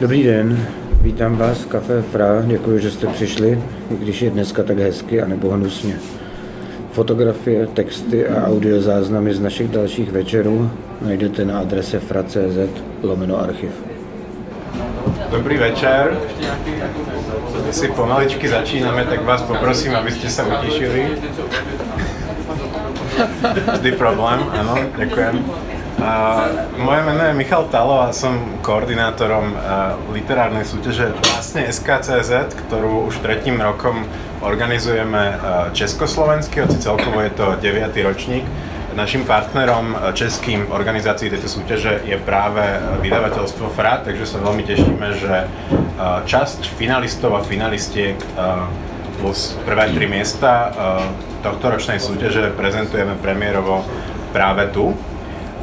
Dobrý den, vítám vás v Café Fra, děkuji, že jste přišli, i když je dneska tak hezky a nebo hnusně. Fotografie, texty a audiozáznamy z našich dalších večerů najdete na adrese fra.cz lomeno archiv. Dobrý večer. My si pomaličky začínáme, tak vás poprosím, aby ste sa utišili. Vždy problém, áno, ďakujem. Uh, moje meno je Michal Talo a som koordinátorom uh, literárnej súťaže vlastne SKCZ, ktorú už tretím rokom organizujeme uh, československy, hoci celkovo je to 9. ročník. Našim partnerom českým v organizácii tejto súťaže je práve vydavateľstvo FRA, takže sa veľmi tešíme, že časť finalistov a finalistiek plus prvé tri miesta tohto ročnej súťaže prezentujeme premiérovo práve tu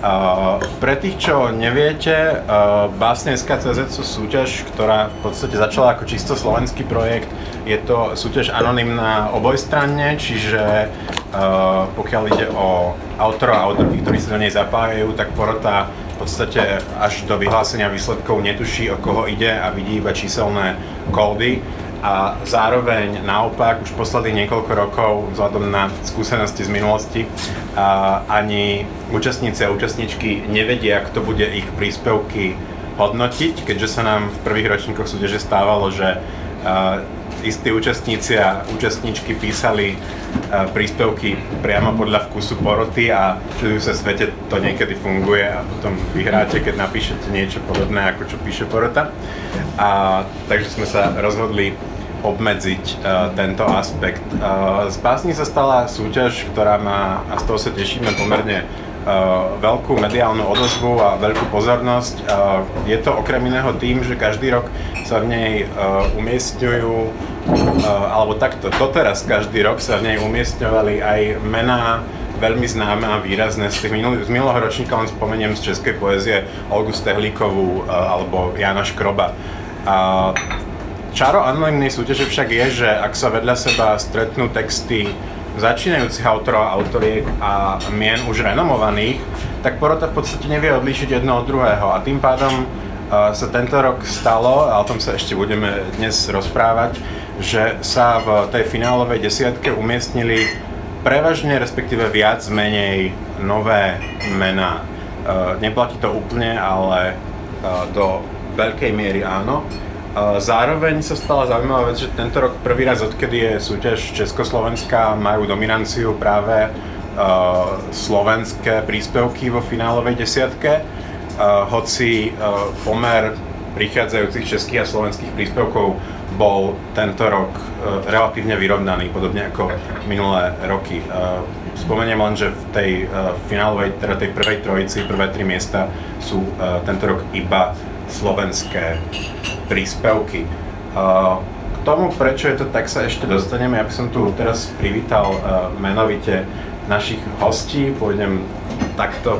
Uh, pre tých, čo neviete, uh, Básne SKCZ sú súťaž, ktorá v podstate začala ako čisto slovenský projekt. Je to súťaž anonymná obojstranne, čiže uh, pokiaľ ide o autorov a autorky, ktorí sa do nej zapájajú, tak porota v podstate až do vyhlásenia výsledkov netuší, o koho ide a vidí iba číselné kódy a zároveň naopak už posledných niekoľko rokov vzhľadom na skúsenosti z minulosti a ani účastníci a účastníčky nevedia, kto bude ich príspevky hodnotiť, keďže sa nám v prvých ročníkoch súťaže stávalo, že istí účastníci a účastníčky písali príspevky priamo podľa vkusu poroty a v sa svete to niekedy funguje a potom vyhráte, keď napíšete niečo podobné, ako čo píše porota. A, takže sme sa rozhodli obmedziť uh, tento aspekt. Uh, z básni sa stala súťaž, ktorá má, a z toho sa tešíme, pomerne uh, veľkú mediálnu odozvu a veľkú pozornosť. Uh, je to okrem iného tým, že každý rok sa v nej uh, umiestňujú, uh, alebo takto, doteraz každý rok sa v nej umiestňovali aj mená veľmi známe a výrazné. Z, tých minulých, z minulého ročníka len spomeniem z českej poezie Olgu Stehlíkovú uh, alebo Jana Škroba. Uh, Čaro anonimnej súťaže však je, že ak sa vedľa seba stretnú texty začínajúcich autorov a autoriek a mien už renomovaných, tak porota v podstate nevie odlíšiť jedno od druhého a tým pádom uh, sa tento rok stalo, a o tom sa ešte budeme dnes rozprávať, že sa v tej finálovej desiatke umiestnili prevažne, respektíve viac menej nové mená. Uh, neplatí to úplne, ale uh, do veľkej miery áno. Zároveň sa stala zaujímavá vec, že tento rok prvý raz, odkedy je súťaž Československá, majú dominanciu práve uh, slovenské príspevky vo finálovej desiatke, uh, hoci uh, pomer prichádzajúcich českých a slovenských príspevkov bol tento rok uh, relatívne vyrovnaný, podobne ako minulé roky. Uh, spomeniem len, že v tej uh, finálovej, teda tej prvej trojici, prvé tri miesta sú tento rok iba slovenské príspevky. K tomu, prečo je to tak, sa ešte dostaneme. Ja by som tu teraz privítal menovite našich hostí. Pôjdem takto,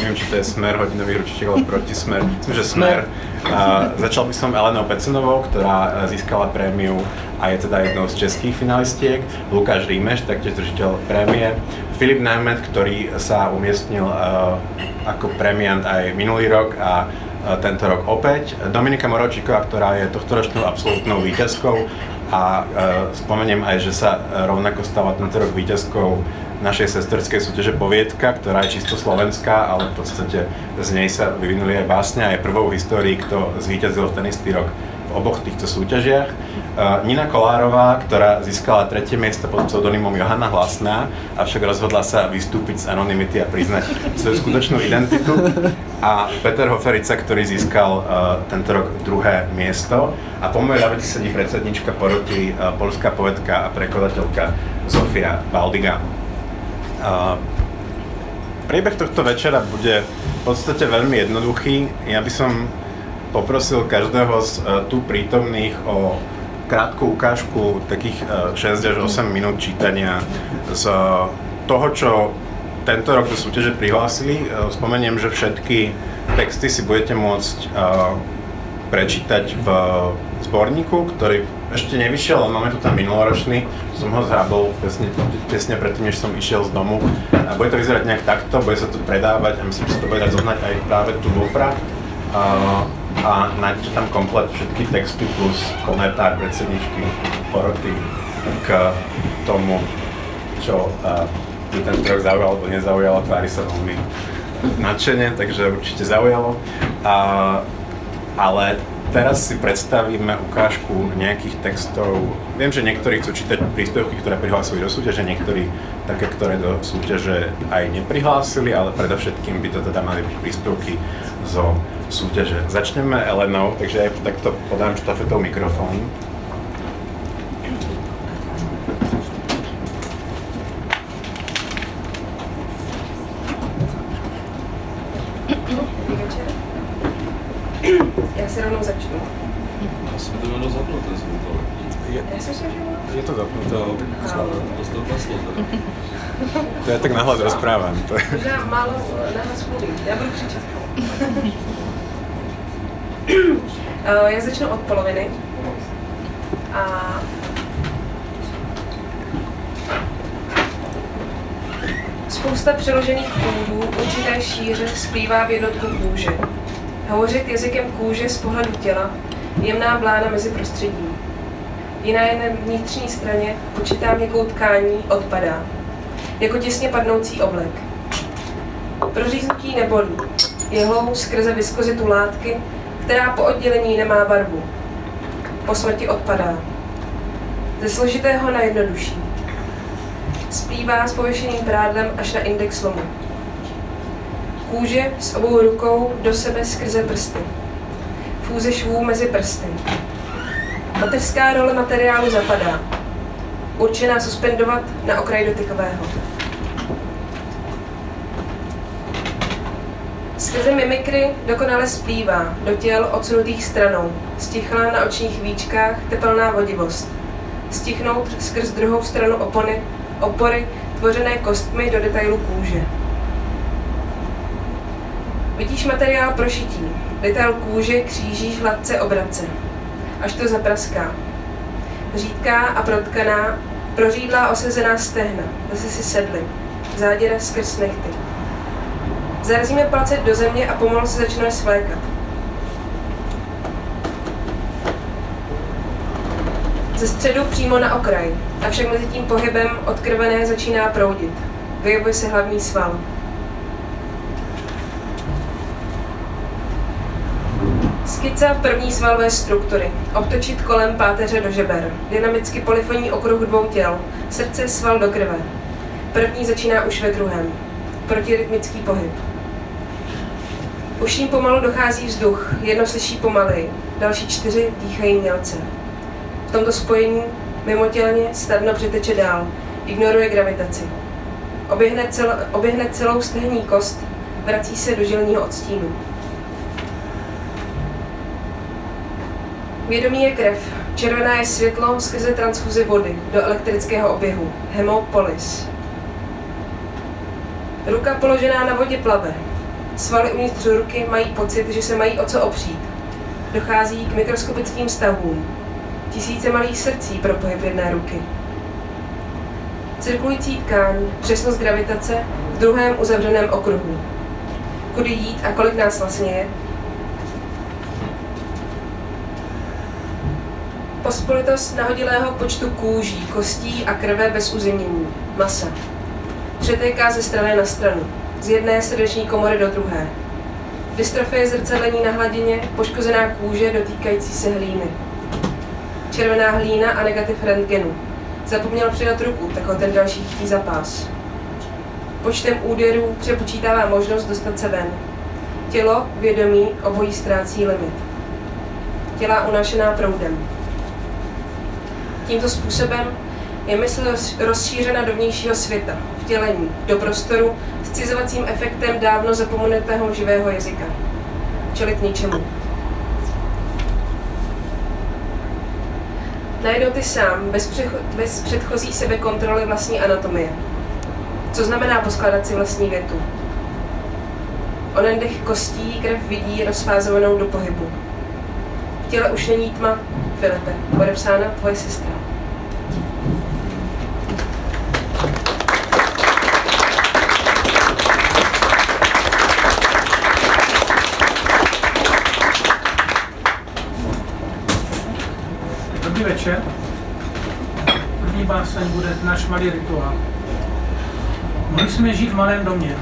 neviem, či to je smer hodinový ručiček, ale proti smer. Myslím, že smer. Uh, začal by som Elenou Pecenovou, ktorá získala prémiu a je teda jednou z českých finalistiek. Lukáš Rímeš, taktiež držiteľ prémie. Filip Najmet, ktorý sa umiestnil uh, ako premiant aj minulý rok a tento rok opäť. Dominika Moročíková, ktorá je tohtoročnou absolútnou víťazkou a e, spomeniem aj, že sa rovnako stala tento rok víťazkou našej sesterskej súťaže Poviedka, ktorá je čisto slovenská, ale v podstate z nej sa vyvinuli aj básne a je prvou v histórii, kto zvíťazil v ten istý rok v oboch týchto súťažiach. Nina Kolárová, ktorá získala tretie miesto pod pseudonymom Johanna Hlasná, avšak rozhodla sa vystúpiť z anonymity a priznať svoju skutočnú identitu. A Peter Hoferica, ktorý získal uh, tento rok druhé miesto. A po mojej ľavete sedí predsednička poroty, uh, polská poetka a prekladateľka Zofia Baldiga. Uh, priebeh tohto večera bude v podstate veľmi jednoduchý. Ja by som poprosil každého z uh, tu prítomných o krátku ukážku takých uh, e, 6 až 8 minút čítania z uh, toho, čo tento rok do súťaže prihlásili. Uh, spomeniem, že všetky texty si budete môcť uh, prečítať v zborníku, ktorý ešte nevyšiel, ale máme tu tam minuloročný, som ho zhrabol tesne, tesne predtým, než som išiel z domu. A bude to vyzerať nejak takto, bude sa to predávať a myslím, že sa to bude dať zohnať aj práve tu vo Uh, a nájdete tam komplet všetky texty plus komentár predsedničky poroty k tomu, čo uh, ten trh zaujalo alebo nezaujalo, tvári sa veľmi nadšene, takže určite zaujalo. Uh, ale teraz si predstavíme ukážku nejakých textov. Viem, že niektorí chcú čítať príspevky, ktoré prihlásili do súťaže, niektorí také, ktoré do súťaže aj neprihlásili, ale predovšetkým by to teda mali byť príspevky zo súťaže. Začneme Elenou, takže aj takto podám štafetou mikrofón. Já si rovnou začnu. Já jsem to jméno zapnul, ten zvuk, ale Je, je to zapnuté. to dostal klaslo. To ja tak nahlas rozprávam. To. Možná málo nahlas mluvím. Já budu křičet. Eh, Já začnu od poloviny. A Spousta přeložených půdů určité šíře splývá v jednotku kůže. Hovořit jazykem kůže z pohledu těla je jemná blána mezi prostředím. Je na vnitřní straně, počítá měkkou tkání, odpadá. Jako těsně padnoucí oblek. Proříznutí nebolí. Jehlou skrze viskozitu látky, která po oddělení nemá barvu. Po smrti odpadá. Ze složitého na jednodušší. Splývá s pověšeným prádlem až na index lomu. Kůže s obou rukou do sebe skrze prsty. Fůze švů mezi prsty. Mateřská role materiálu zapadá. Určená suspendovat na okraj dotykového. Skrze mimikry dokonale splývá do těl odsunutých stranou. Stichlá na očních víčkách tepelná vodivost. Stichnout skrz druhou stranu opony, opory tvořené kostmi do detailu kůže. Vidíš materiál pro šití. Detail kůže křížíš hladce obrace. Až to zapraská. Řídká a protkaná, prořídlá osezená stehna. Zase si sedly. Záděra skrz nechty. Zarazíme palce do země a pomalu se začneme svlékat. Ze středu přímo na okraj, avšak mezi tím pohybem odkrvené začíná proudit. Vyjevuje se hlavní sval. Skica první svalové struktury. Obtočit kolem páteře do žeber. Dynamicky polifonní okruh dvou těl. Srdce, sval do krve. První začíná už ve druhém. Protirytmický pohyb. Uším pomalu dochází vzduch, jedno slyší pomaleji, další čtyři dýchají mělce. V tomto spojení mimotělně snadno přeteče dál, ignoruje gravitaci. Oběhne, cel, oběhne celou stehní kost, vrací se do žilního odstínu. Vědomí je krev, červená je světlo skrze transfuzi vody do elektrického oběhu, hemopolis. Ruka položená na vodě plave. Svaly uvnitř ruky mají pocit, že se mají o co opřít. Dochází k mikroskopickým stavům. Tisíce malých srdcí pro pohyb jedné ruky. Cirkulující tkáň, přesnost gravitace v druhém uzavřeném okruhu. Kudy jít a kolik nás vlastně je? Pospolitost nahodilého počtu kůží, kostí a krve bez uzemnění, masa. Přetéká ze strany na stranu, z jedné srdeční komory do druhé. Dystrofie zrcadlení na hladině, poškozená kůže dotýkající se hlíny. Červená hlína a negativ rentgenu. Zapomněl přidat ruku, tak ho ten další chytí za pás. Počtem úderů přepočítává možnost dostat se ven. Tělo, vědomí, obojí ztrácí limit. Těla unášená proudem. Tímto způsobem je mysl roz- rozšířena do vnějšího světa, vtělení, do prostoru s cizovacím efektem dávno zapomenutého živého jazyka. Čili k ničemu. Najednou ty sám, bez, přecho- bez předchozí sebekontroly vlastní anatomie. Co znamená poskládat si vlastní větu? Onen dech kostí krev vidí rozfázovanou do pohybu těle už není tma, Filipe. Podepsána tvoje sestra. Dobrý večer. První báseň bude náš malý rituál. Mohli jsme žít v malém domě,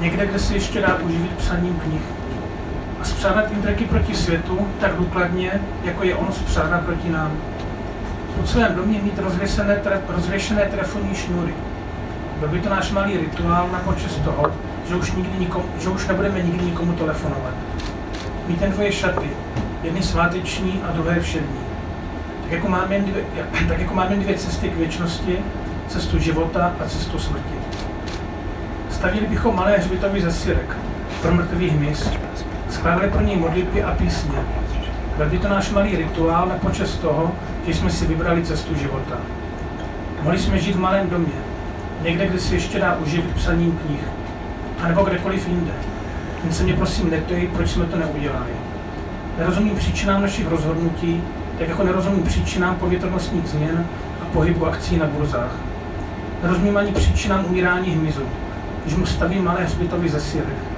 někde, kde se ještě dá uživit psaním knih. Spřádat intreky proti světu tak důkladně, jako je on spřádá proti nám. Po celém domě mít rozvěšené, tre, rozvěšené telefonní šňůry. Byl by to náš malý rituál na počest toho, že už, nikdy nikomu, že už nebudeme nikdy nikomu telefonovat. Mít jen dvoje šaty, jedny sváteční a druhé všední. Tak jako, máme jen dvě, tak jako máme dvě cesty k věčnosti, cestu života a cestu smrti. Stavili bychom malé hřbitovy ze syrek, pro mrtvý hmyz, skládali pro něj modlitby a písně. Byl by to náš malý rituál na počest toho, že jsme si vybrali cestu života. Mohli jsme žít v malém domě, někde, kde si ještě dá uživit psaním knih, anebo kdekoliv jinde. Jen se mě prosím neptej, proč jsme to neudělali. Nerozumím příčinám našich rozhodnutí, tak jako nerozumím příčinám povětrnostních změn a pohybu akcí na burzách. Nerozumím ani příčinám umírání hmyzu, když mu stavím malé hřbitovy ze syrek.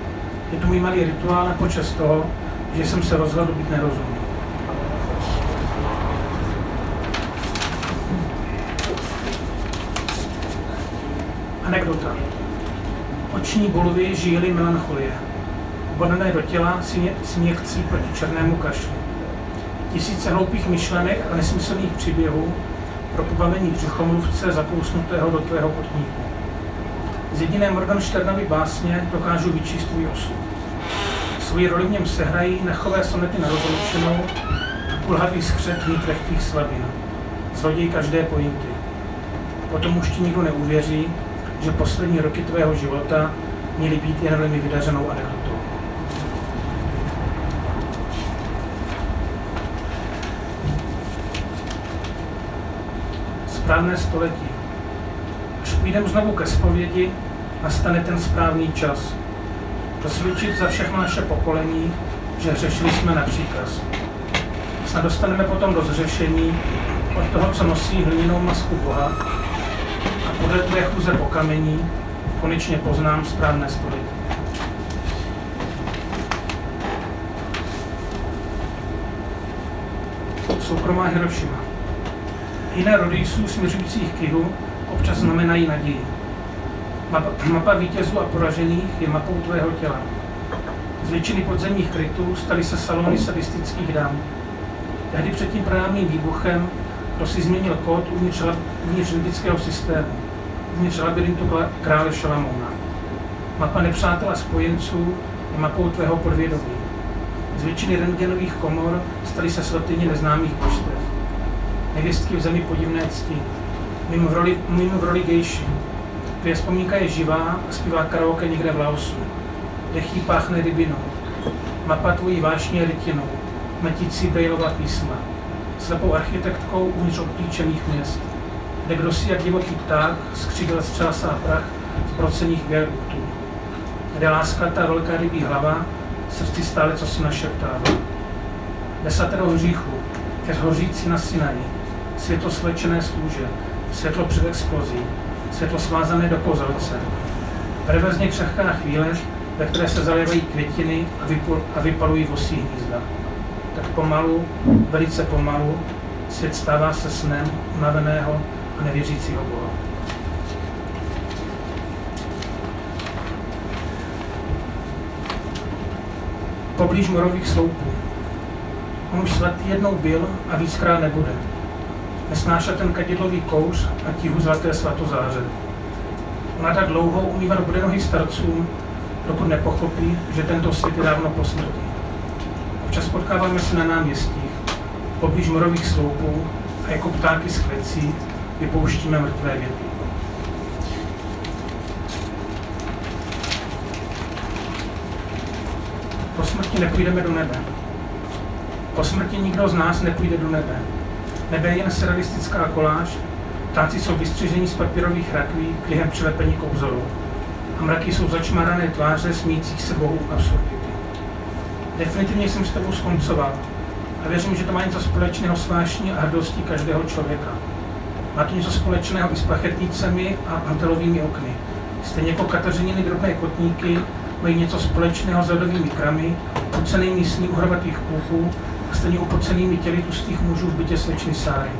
Je to můj malý rituál na počest toho, že jsem se rozhodl být nerozumný. Anekdota. Oční bulvy žíly melancholie. Bodané do těla směchcí proti černému kašli. Tisíce hloupých myšlenek a nesmyslných příběhů pro pobavení břichomluvce zakousnutého do tvého kotníku. Z jediné Morgensternovy básně dokážu vyčíst tvůj osud. Svoji roli v něm sehrají nechové sonety na rozloučenou a kulhavý skřet mít lehkých slabin. Zloděj každé pointy. Potom už ti nikdo neuvěří, že poslední roky tvého života měly být jen velmi vydařenou anekdotou. Správné století. Půjdeme znovu ke zpovědi, nastane ten správný čas. Prosvědčit za všechno naše pokolení, že hřešili jsme na příkaz. Snad dostaneme potom do zřešení od toho, co nosí hliněnou masku Boha a podle tvé chůze po kamení konečně poznám správné století. Soukromá Hiroshima. Jiné rody jsou směřujících k jihu občas znamenají naději. Mapa, vítězů a poražených je mapou tvého těla. Z většiny podzemních krytů staly se salony sadistických dám. Tehdy před tím právním výbuchem kdo si změnil kód uvnitř, uvnitř libického systému, uvnitř labirintu krále Šalamouna. Mapa nepřátela spojenců je mapou tvého podvědomí. Z většiny rentgenových komor staly se svatyně neznámých božstev. Nevěstky v zemi podivné cti, mimo v roli, mimo v roli gejši, Tvoje vzpomínka je živá a zpívá karaoke někde v Laosu. Dechý páchne rybinou. Mapa tvojí vášně rytinou, metící Braillova písma. Slepou architektkou uvnitř obklíčených měst. Kde kdo si jak divoký pták skřídel střásá prach z procených viaduktů. Kde láska ta velká rybí hlava srdci stále co si našeptává. Desatero hříchu, ke hořící na Sinaji, světlo slečené z kůže, světlo před explozí, světlo svázané do kozelce. Reverzně křehká chvíle, ve které se zalévají květiny a, vypul, a vypalují vosí hnízda. Tak pomalu, velice pomalu, svět stává se snem unaveného a nevěřícího Boha. Poblíž morových sloupů. On už svatý jednou byl a víckrát nebude nesnášet ten kadidlový kouř a tíhu zlaté svatozáře. Ona dlouho umývat bude nohy starcům, dokud nepochopí, že tento svět je dávno po smrti. Občas potkáváme se na náměstích, poblíž morových sloupů a jako ptáky z klecí vypouštíme mrtvé věty. Po smrti nepůjdeme do nebe. Po smrti nikdo z nás nepůjde do nebe Nebe je jen surrealistická koláž, ptáci jsou vystřiženi z papírových rakví, klihem přilepení k obzoru. A mraky jsou začmarané tváře smících se bohů absurdity. Definitivně jsem s tebou skoncoval a věřím, že to má něco společného s vášní a hrdostí každého člověka. Má to něco společného i s plachetnicemi a antelovými okny. Stejně jako kateřininy drobné kotníky mají něco společného s ledovými kramy, ucenými sní uhrovatých kluků stejně upocenými těly tustých mužů v bytě slečny Sáry.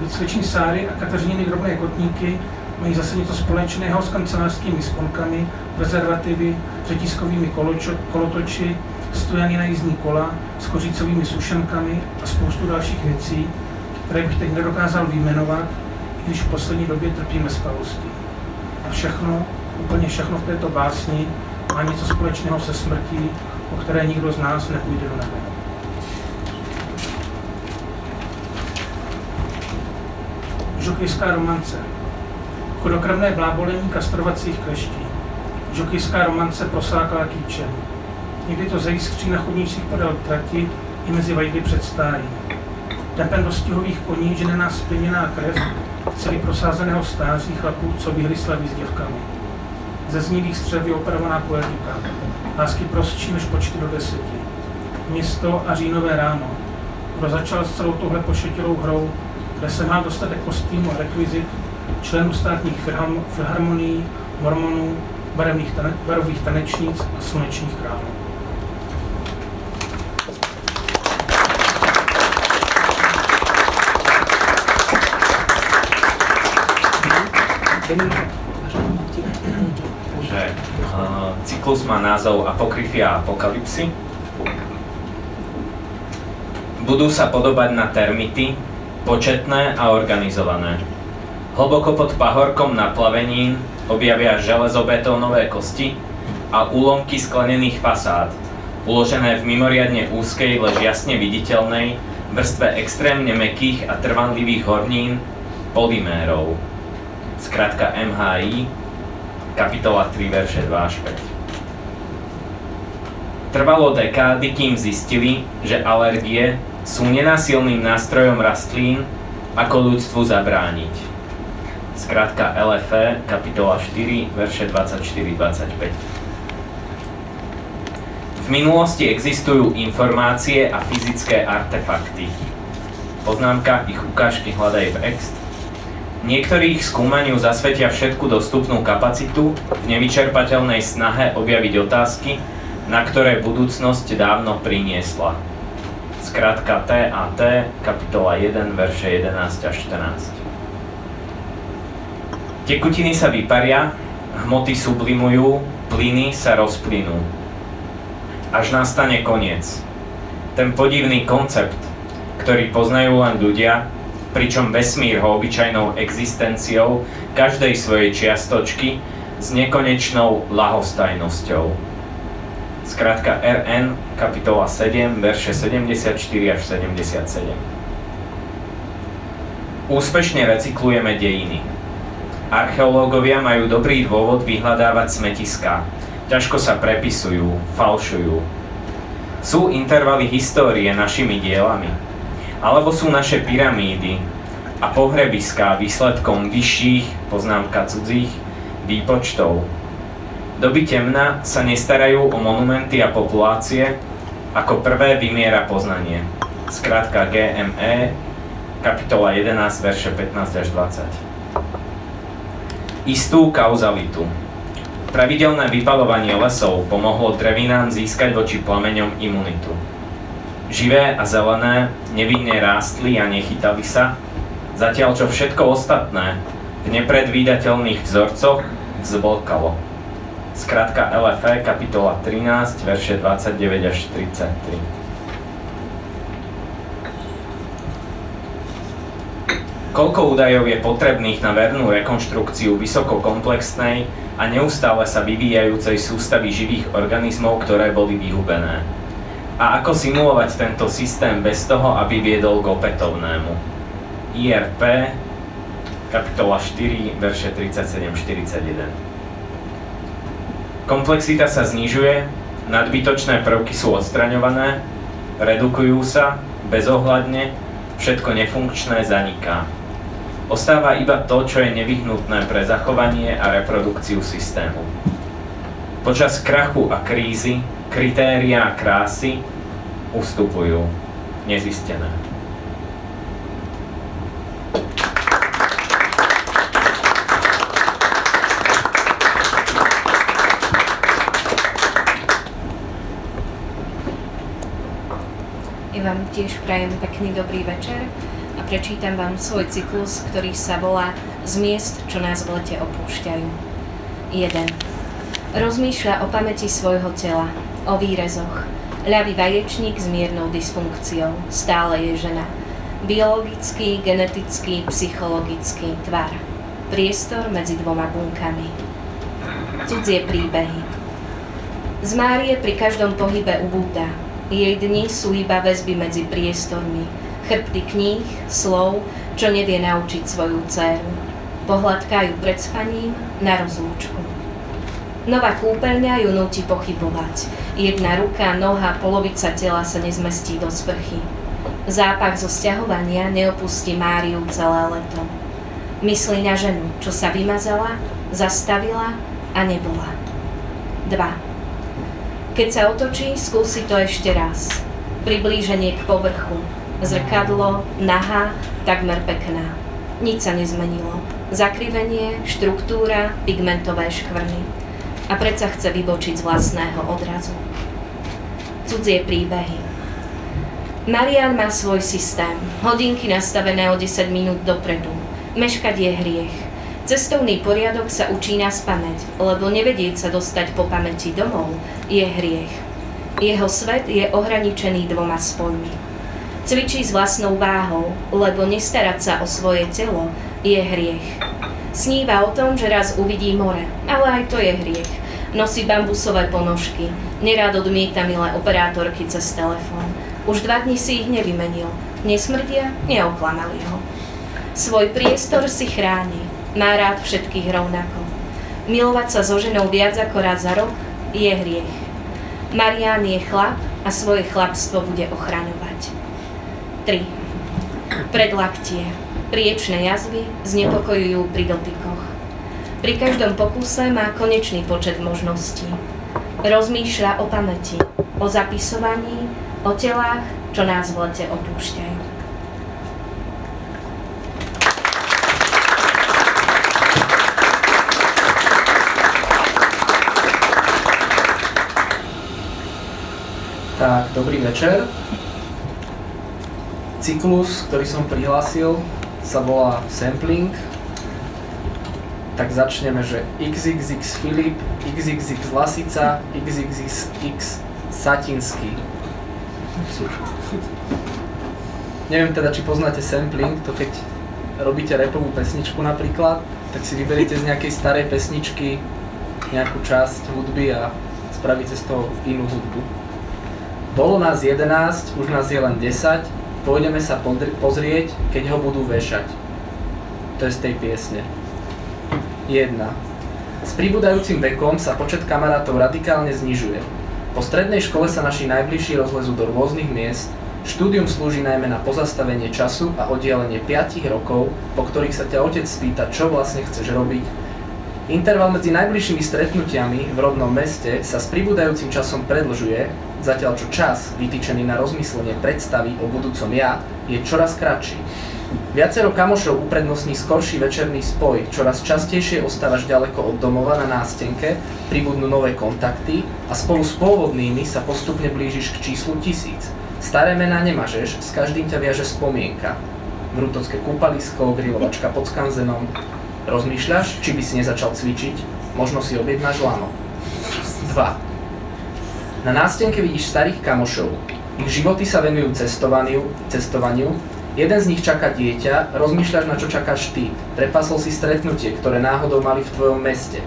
Byt slečny Sáry a Kateřininy drobné kotníky mají zase něco společného s kancelářskými sponkami, prezervativy, řetiskovými kolotoči, stojany na jízdní kola, s kořicovými sušenkami a spoustu dalších věcí, které bych teď nedokázal vyjmenovat, i když v poslední době trpíme spavosti. A všechno, úplně všechno v této básni má něco společného se smrtí, o které nikdo z nás nepůjde do nebe. Žokejská romance. Chodokrevné blábolení kastrovacích kleští. Žokejská romance prosáklá kýčem. Někdy to zajiskří na chodnících podél trati i mezi vajdy před stárím. Tempem dostihových koní žene nás splněná krev celý prosázeného stáří chlapů, co vyhli slaví s děvkami. Ze znilých střev je operovaná poetika. Lásky prostší než počty do deseti. Město a říjnové ráno. Kdo začal s celou touhle pošetilou hrou, kde se má dostatek kostýmů a rekvizit, členů státních filharmonií, mormonů, barevných tane, barových tanečnic a slunečních králů. že uh, cyklus má názov Apokryfia apokalypsy. Budú sa podobať na termity, početné a organizované. Hlboko pod pahorkom na plavenín objavia železobetónové kosti a úlomky sklenených fasád, uložené v mimoriadne úzkej, lež jasne viditeľnej vrstve extrémne mekých a trvanlivých hornín polymérov. Skratka MHI, kapitola 3, verše 2 až 5. Trvalo dekády, kým zistili, že alergie sú nenásilným nástrojom rastlín, ako ľudstvu zabrániť. Skratka LFE, kapitola 4, verše 24-25. V minulosti existujú informácie a fyzické artefakty. Poznámka, ich ukážky hľadaj v ext. Niektorí skúmaniu zasvetia všetku dostupnú kapacitu v nevyčerpateľnej snahe objaviť otázky, na ktoré budúcnosť dávno priniesla. Skratka TAT, kapitola 1, verše 11 až 14. Tekutiny sa vyparia, hmoty sublimujú, plyny sa rozplynú. Až nastane koniec. Ten podivný koncept, ktorý poznajú len ľudia, pričom vesmír ho obyčajnou existenciou každej svojej čiastočky s nekonečnou lahostajnosťou. Skratka RN, kapitola 7, verše 74 až 77. Úspešne recyklujeme dejiny. Archeológovia majú dobrý dôvod vyhľadávať smetiská. Ťažko sa prepisujú, falšujú. Sú intervaly histórie našimi dielami? Alebo sú naše pyramídy a pohrebiská výsledkom vyšších, poznámka cudzích, výpočtov? Doby temna sa nestarajú o monumenty a populácie, ako prvé vymiera poznanie. Skrátka GME, kapitola 11, verše 15 až 20 istú kauzalitu. Pravidelné vypalovanie lesov pomohlo drevinám získať voči plameňom imunitu. Živé a zelené nevinne rástli a nechytali sa, zatiaľ čo všetko ostatné v nepredvídateľných vzorcoch zvolkalo. Skratka LFE, kapitola 13, verše 29 až 33. Koľko údajov je potrebných na vernú rekonštrukciu vysokokomplexnej a neustále sa vyvíjajúcej sústavy živých organizmov, ktoré boli vyhubené? A ako simulovať tento systém bez toho, aby viedol k opätovnému? IRP, kapitola 4, verše 37-41. Komplexita sa znižuje, nadbytočné prvky sú odstraňované, redukujú sa, bezohľadne, všetko nefunkčné zaniká. Ostáva iba to, čo je nevyhnutné pre zachovanie a reprodukciu systému. Počas krachu a krízy kritériá krásy ustupujú nezistené. Ja vám tiež prajem pekný dobrý večer a prečítam vám svoj cyklus, ktorý sa volá Z miest, čo nás v lete opúšťajú. 1. Rozmýšľa o pamäti svojho tela, o výrezoch. Ľavý vaječník s miernou dysfunkciou, stále je žena. Biologický, genetický, psychologický tvar. Priestor medzi dvoma bunkami. Cudzie príbehy. Z Márie pri každom pohybe ubúda, jej dni sú iba väzby medzi priestormi, chrbty kníh, slov, čo nevie naučiť svoju dceru. Pohľadkajú pred spaním na rozlúčku. Nová kúpeľňa ju nutí pochybovať. Jedna ruka, noha, polovica tela sa nezmestí do sprchy. Zápach zo sťahovania neopustí Máriu celé leto. Myslí na ženu, čo sa vymazala, zastavila a nebola. 2. Keď sa otočí, skúsi to ešte raz. Priblíženie k povrchu. Zrkadlo, nahá, takmer pekná. Nič sa nezmenilo. Zakrivenie, štruktúra, pigmentové škvrny. A predsa chce vybočiť z vlastného odrazu. Cudzie príbehy. Marian má svoj systém. Hodinky nastavené o 10 minút dopredu. Meškať je hriech. Cestovný poriadok sa učí na spameť, lebo nevedieť sa dostať po pamäti domov je hriech. Jeho svet je ohraničený dvoma spojmi. Cvičí s vlastnou váhou, lebo nestarať sa o svoje telo je hriech. Sníva o tom, že raz uvidí more, ale aj to je hriech. Nosí bambusové ponožky, nerád odmieta milé operátorky cez telefón. Už dva dni si ich nevymenil. Nesmrdia, neoklamali ho. Svoj priestor si chráni, má rád všetkých rovnako. Milovať sa so ženou viac ako raz za rok je hriech. Marián je chlap a svoje chlapstvo bude ochraňovať. 3. Predlaktie. Priečné jazvy znepokojujú pri dotykoch. Pri každom pokuse má konečný počet možností. Rozmýšľa o pamäti, o zapisovaní, o telách, čo nás v lete opúšťajú. Tak, dobrý večer. Cyklus, ktorý som prihlásil, sa volá Sampling. Tak začneme, že XXX Filip, XXX Lasica, XXX Satinský. Neviem teda, či poznáte sampling, to keď robíte repovú pesničku napríklad, tak si vyberiete z nejakej starej pesničky nejakú časť hudby a spravíte z toho inú hudbu. Bolo nás 11, už nás je len 10, pôjdeme sa pozrieť, keď ho budú vešať. To je z tej piesne. 1. S pribúdajúcim vekom sa počet kamarátov radikálne znižuje. Po strednej škole sa naši najbližší rozlezú do rôznych miest, štúdium slúži najmä na pozastavenie času a oddialenie 5 rokov, po ktorých sa ťa otec spýta, čo vlastne chceš robiť. Interval medzi najbližšími stretnutiami v rodnom meste sa s pribúdajúcim časom predlžuje zatiaľ čo čas, vytýčený na rozmyslenie predstavy o budúcom ja, je čoraz kratší. Viacero kamošov uprednostní skorší večerný spoj, čoraz častejšie ostávaš ďaleko od domova na nástenke, pribudnú nové kontakty a spolu s pôvodnými sa postupne blížiš k číslu tisíc. Staré mená nemažeš, s každým ťa viaže spomienka. Vrútocké kúpalisko, grilovačka pod skanzenom. Rozmýšľaš, či by si nezačal cvičiť? Možno si objednáš lano. 2. Na nástenke vidíš starých kamošov. Ich životy sa venujú cestovaniu, cestovaniu. Jeden z nich čaká dieťa, rozmýšľaš na čo čakáš ty. Prepasol si stretnutie, ktoré náhodou mali v tvojom meste.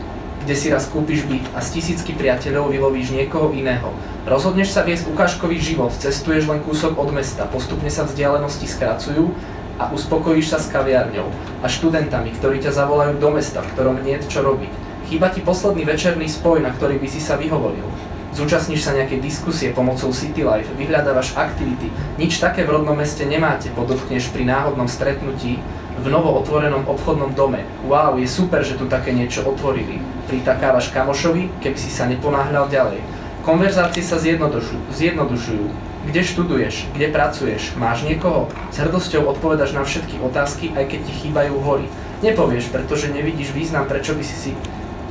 Kde si raz kúpiš byt a z tisícky priateľov vylovíš niekoho iného. Rozhodneš sa viesť ukážkový život, cestuješ len kúsok od mesta, postupne sa vzdialenosti skracujú a uspokojíš sa s kaviarňou a študentami, ktorí ťa zavolajú do mesta, v ktorom nie je čo robiť. Chýba ti posledný večerný spoj, na ktorý by si sa vyhovoril zúčastníš sa nejakej diskusie pomocou City Life, vyhľadávaš aktivity, nič také v rodnom meste nemáte, podotkneš pri náhodnom stretnutí v novo otvorenom obchodnom dome. Wow, je super, že tu také niečo otvorili. Pritakávaš kamošovi, keby si sa neponáhľal ďalej. Konverzácie sa zjednodušujú. zjednodušujú. Kde študuješ? Kde pracuješ? Máš niekoho? S hrdosťou odpovedaš na všetky otázky, aj keď ti chýbajú hory. Nepovieš, pretože nevidíš význam, prečo by si si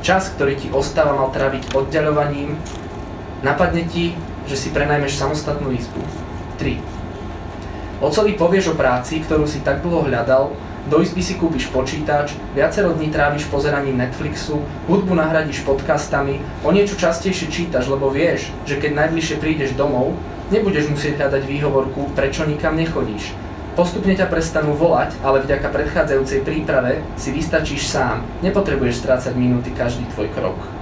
čas, ktorý ti ostáva, mal tráviť oddialovaním Napadne ti, že si prenajmeš samostatnú izbu. 3. Ocovi povieš o práci, ktorú si tak dlho hľadal, do izby si kúpiš počítač, viacero dní tráviš pozeraním Netflixu, hudbu nahradíš podcastami, o niečo častejšie čítaš, lebo vieš, že keď najbližšie prídeš domov, nebudeš musieť hľadať výhovorku, prečo nikam nechodíš. Postupne ťa prestanú volať, ale vďaka predchádzajúcej príprave si vystačíš sám. Nepotrebuješ strácať minúty každý tvoj krok.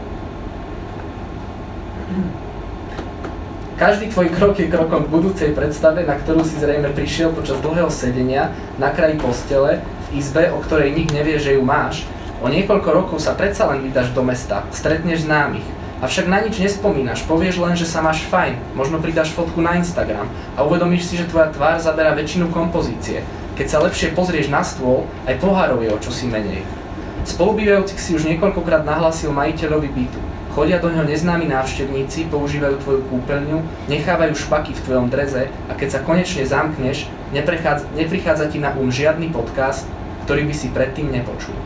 Každý tvoj krok je krokom k budúcej predstave, na ktorú si zrejme prišiel počas dlhého sedenia na kraji postele v izbe, o ktorej nik nevie, že ju máš. O niekoľko rokov sa predsa len vydáš do mesta, stretneš známych. Avšak na nič nespomínaš, povieš len, že sa máš fajn, možno pridáš fotku na Instagram a uvedomíš si, že tvoja tvár zabera väčšinu kompozície. Keď sa lepšie pozrieš na stôl, aj pohárov je o čosi menej. Spolubývajúcich si už niekoľkokrát nahlasil majiteľovi bytu. Chodia do ňoho neznámi návštevníci, používajú tvoju kúpeľňu, nechávajú špaky v tvojom dreze a keď sa konečne zamkneš, neprichádza ti na um žiadny podcast, ktorý by si predtým nepočul.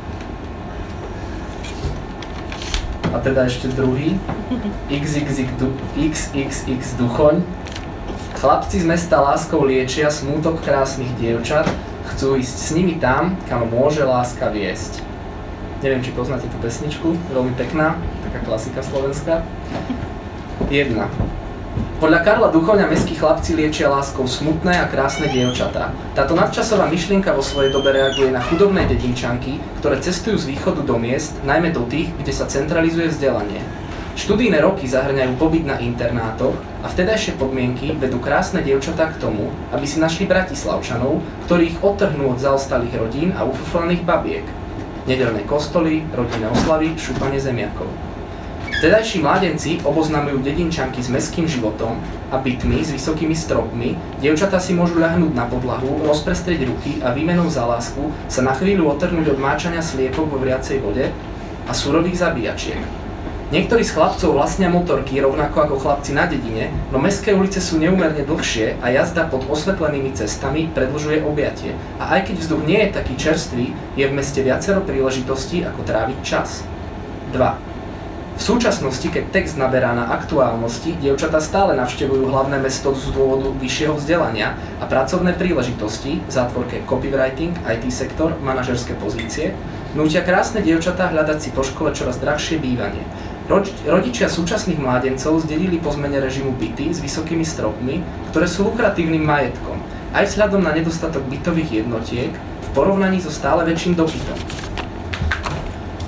A teda ešte druhý. XXX, XXX Duchoň. Chlapci z mesta láskou liečia smútok krásnych dievčat, chcú ísť s nimi tam, kam môže láska viesť. Neviem, či poznáte tú pesničku, veľmi pekná, taká klasika slovenská. Jedna. Podľa Karla Duchoňa mestskí chlapci liečia láskou smutné a krásne dievčatá. Táto nadčasová myšlienka vo svojej dobe reaguje na chudobné dedinčanky, ktoré cestujú z východu do miest, najmä do tých, kde sa centralizuje vzdelanie. Študijné roky zahrňajú pobyt na internátoch a vtedajšie podmienky vedú krásne dievčatá k tomu, aby si našli bratislavčanov, ktorí ich odtrhnú od zaostalých rodín a ufuflaných babiek nedelné kostoly, rodinné oslavy, šúpanie zemiakov. Vtedajší mládenci oboznamujú dedinčanky s mestským životom a bytmi s vysokými stropmi, dievčatá si môžu ľahnúť na podlahu, rozprestrieť ruky a výmenou za lásku sa na chvíľu otrhnúť od máčania sliepok vo vriacej vode a surových zabíjačiek. Niektorí z chlapcov vlastnia motorky rovnako ako chlapci na dedine, no mestské ulice sú neumerne dlhšie a jazda pod osvetlenými cestami predlžuje objatie. A aj keď vzduch nie je taký čerstvý, je v meste viacero príležitostí, ako tráviť čas. 2. V súčasnosti, keď text naberá na aktuálnosti, dievčatá stále navštevujú hlavné mesto z dôvodu vyššieho vzdelania a pracovné príležitosti, v zátvorke copywriting, IT sektor, manažerské pozície, nútia krásne dievčatá hľadať si po škole čoraz drahšie bývanie. Rodičia súčasných mládencov zdedili po zmene režimu byty s vysokými stropmi, ktoré sú lukratívnym majetkom, aj vzhľadom na nedostatok bytových jednotiek v porovnaní so stále väčším dopytom.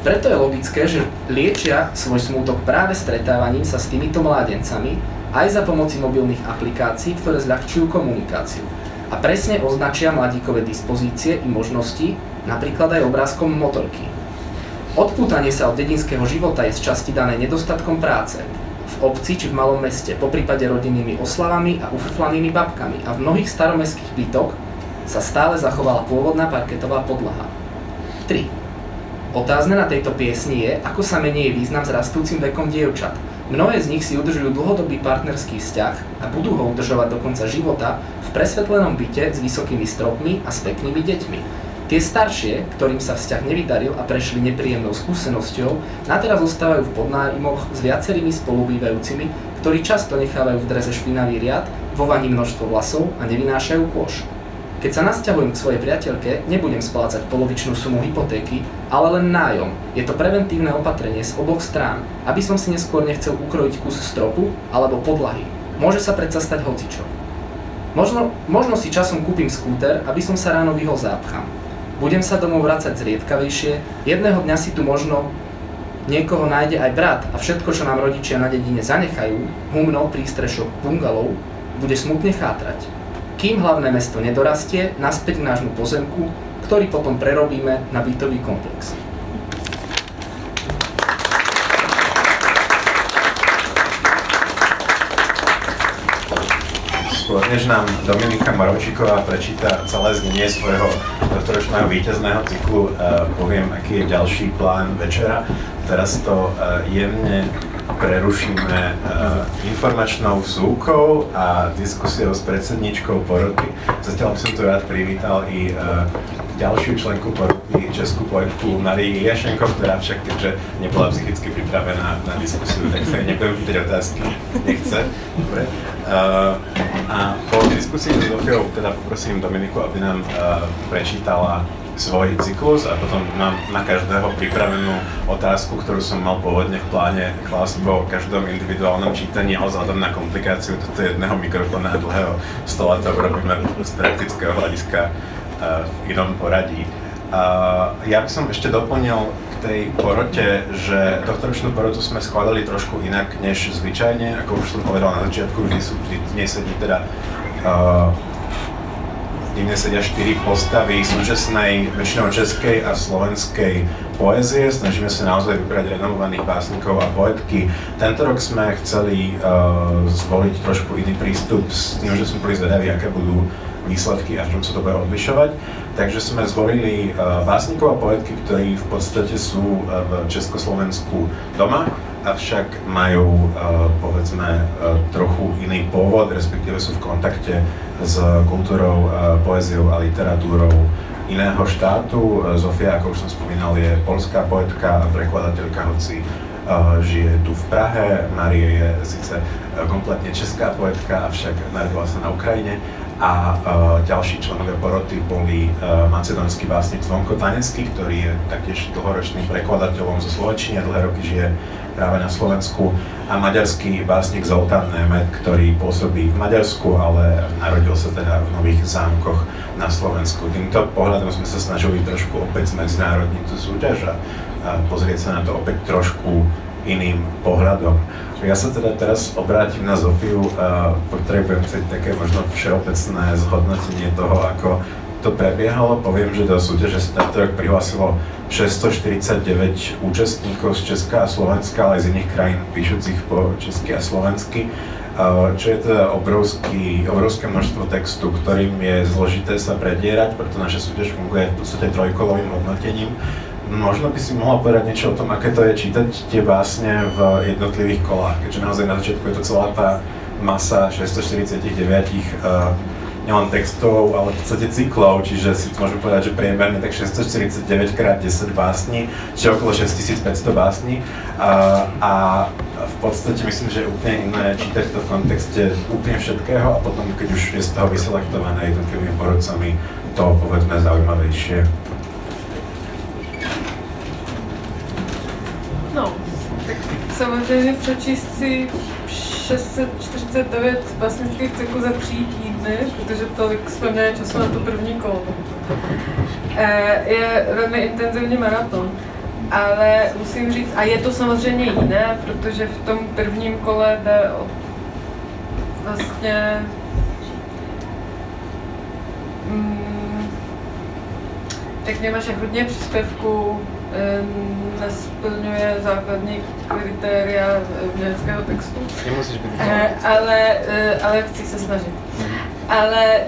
Preto je logické, že liečia svoj smútok práve stretávaním sa s týmito mládencami aj za pomoci mobilných aplikácií, ktoré zľahčujú komunikáciu. A presne označia mladíkové dispozície i možnosti, napríklad aj obrázkom motorky. Odpútanie sa od dedinského života je z časti dané nedostatkom práce. V obci či v malom meste, po prípade rodinnými oslavami a ufrflanými babkami a v mnohých staromestských bytoch sa stále zachovala pôvodná parketová podlaha. 3. Otázne na tejto piesni je, ako sa mení jej význam s rastúcim vekom dievčat. Mnohé z nich si udržujú dlhodobý partnerský vzťah a budú ho udržovať do konca života v presvetlenom byte s vysokými stropmi a s peknými deťmi. Tie staršie, ktorým sa vzťah nevydaril a prešli nepríjemnou skúsenosťou, nateraz zostávajú v podnájmoch s viacerými spolubývajúcimi, ktorí často nechávajú v dreze špinavý riad, vo vani množstvo vlasov a nevynášajú kôž. Keď sa nasťahujem k svojej priateľke, nebudem splácať polovičnú sumu hypotéky, ale len nájom. Je to preventívne opatrenie z oboch strán, aby som si neskôr nechcel ukrojiť kus stropu alebo podlahy. Môže sa predsa stať hocičo. Možno, možno si časom kúpim skúter, aby som sa ráno vyhol zápcham. Budem sa domov vrácať zriedkavejšie, jedného dňa si tu možno niekoho nájde aj brat a všetko, čo nám rodičia na dedine zanechajú, humno, prístrešok, bungalov, bude smutne chátrať. Kým hlavné mesto nedorastie, naspäť k nášmu pozemku, ktorý potom prerobíme na bytový komplex. skôr než nám Dominika Morovčíková prečíta celé znenie svojho tohtoročného víťazného cyklu, uh, poviem, aký je ďalší plán večera. Teraz to uh, jemne prerušíme uh, informačnou súkou a diskusiou s predsedničkou poroty. Zatiaľ by som tu rád privítal i ďalšiu členku poroty, i českú poetku Marii Jašenko, ktorá však keďže nebola psychicky pripravená na diskusiu, tak sa nebudem pýtať otázky, nechce. Dobre. Uh, a po diskusii s Zofiou teda poprosím Dominiku, aby nám uh, prečítala svoj cyklus a potom mám na každého pripravenú otázku, ktorú som mal pôvodne v pláne klásť po každom individuálnom čítaní, ale vzhľadom na komplikáciu toto jedného mikrofóna a dlhého stola to urobíme z praktického hľadiska v inom poradí. Uh, ja by som ešte doplnil k tej porote, že tohtoročnú porotu sme skladali trošku inak než zvyčajne, ako už som povedal na začiatku, vždy sú, vždy dnes sedí teda uh, mne sedia štyri postavy súčasnej, väčšinou českej a slovenskej poézie. Snažíme sa naozaj vybrať renomovaných básnikov a poetky. Tento rok sme chceli uh, zvoliť trošku iný prístup s tým, že sme boli zvedaví, aké budú výsledky a v čom sa to bude odlišovať. Takže sme zvolili uh, básnikov a poetky, ktorí v podstate sú uh, v Československu doma, avšak majú, uh, povedzme, trochu iný pôvod, respektíve sú v kontakte s kultúrou, poéziou a literatúrou iného štátu. Zofia, ako už som spomínal, je polská poetka a prekladateľka, hoci žije tu v Prahe. Marie je síce kompletne česká poetka, avšak narodila sa na Ukrajine. A ďalší členovia poroty boli macedónsky básnik Zvonko Tanecký, ktorý je taktiež dlhoročným prekladateľom zo Slovenčiny a dlhé roky žije práve na Slovensku a maďarský básnik Zoltán Nemet, ktorý pôsobí v Maďarsku, ale narodil sa teda v Nových zámkoch na Slovensku. Týmto pohľadom sme sa snažili trošku opäť zmedzinárodniť tú súťaž a pozrieť sa na to opäť trošku iným pohľadom. Ja sa teda teraz obrátim na Zofiu a potrebujem chcieť také možno všeobecné zhodnotenie toho, ako to prebiehalo. Poviem, že do súťaže sa tento rok prihlásilo 649 účastníkov z Česka a Slovenska, ale aj z iných krajín píšucich po česky a slovensky, čo je teda obrovský, obrovské množstvo textu, ktorým je zložité sa predierať, preto naša súťaž funguje v podstate trojkolovým hodnotením. Možno by si mohla povedať niečo o tom, aké to je čítať tie básne v jednotlivých kolách, keďže naozaj na začiatku je to celá tá masa 649 uh, nielen textov, ale v podstate cyklov, čiže si môžeme povedať, že priemerne tak 649 x 10 básni, čiže okolo 6500 básni. A, a v podstate myslím, že je úplne iné čítať to v kontexte úplne všetkého a potom, keď už je z toho vyselektované jednotlivými porodcami, to povedzme zaujímavejšie. No, tak samozřejmě přečíst si 649 básnických cyklů za tří týdny, protože tolik jsme měli času na to první kolo. Eh, je velmi intenzivní maraton. Ale musím říct, a je to samozřejmě jiné, protože v tom prvním kole jde o vlastně mm, řekněme, že hodně příspěvků nesplňuje základní kritéria eh, německého textu. Nemusíš být eh, ale, eh, ale chci se snažit. Mhm. Ale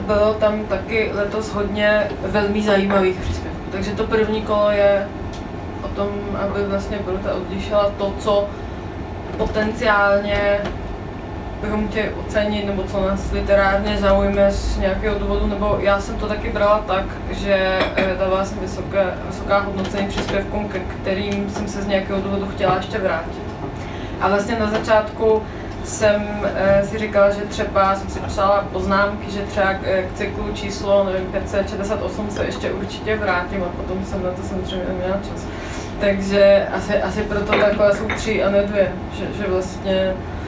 bylo tam taky letos hodně velmi zajímavých příspěvků. Takže to první kolo je o tom, aby vlastně Bruta odlišila to, co potenciálně chtěli ocenit, nebo co nás literárně zaujme z nějakého důvodu, nebo já jsem to taky brala tak, že eh, dala jsem vysoké, vysoká hodnocení příspěvkům, ke kterým jsem se z nějakého důvodu chtěla ještě vrátit. A vlastně na začátku jsem e, si říkala, že třeba jsem si psala poznámky, že třeba k, k cyklu číslo nevím, 568 se ještě určitě vrátím a potom jsem na to samozřejmě neměla čas. Takže asi, asi proto takové jsou tři a ne dvě, že, že vlastně Eh,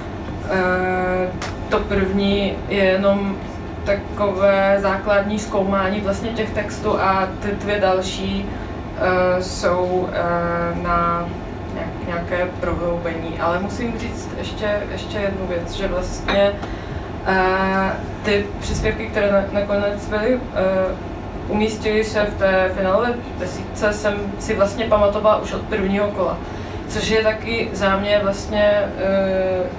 to první je jenom takové základní zkoumání vlastně těch textů a ty dvě další uh, jsou uh, na nějaké prohloubení. Ale musím říct ještě, ještě jednu věc, že vlastně ty příspěvky, které na, nakonec byly, umístily se v té finálové desítce, jsem si vlastně pamatovala už od prvního kola což je taky za mě vlastně e,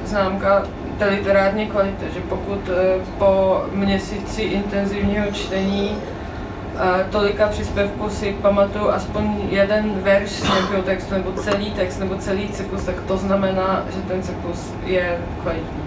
známka té literární kvality, že pokud e, po měsíci intenzivního čtení e, tolika příspěvků si pamatuju aspoň jeden verš nějakého textu, nebo celý text, nebo celý cyklus, tak to znamená, že ten cyklus je kvalitní.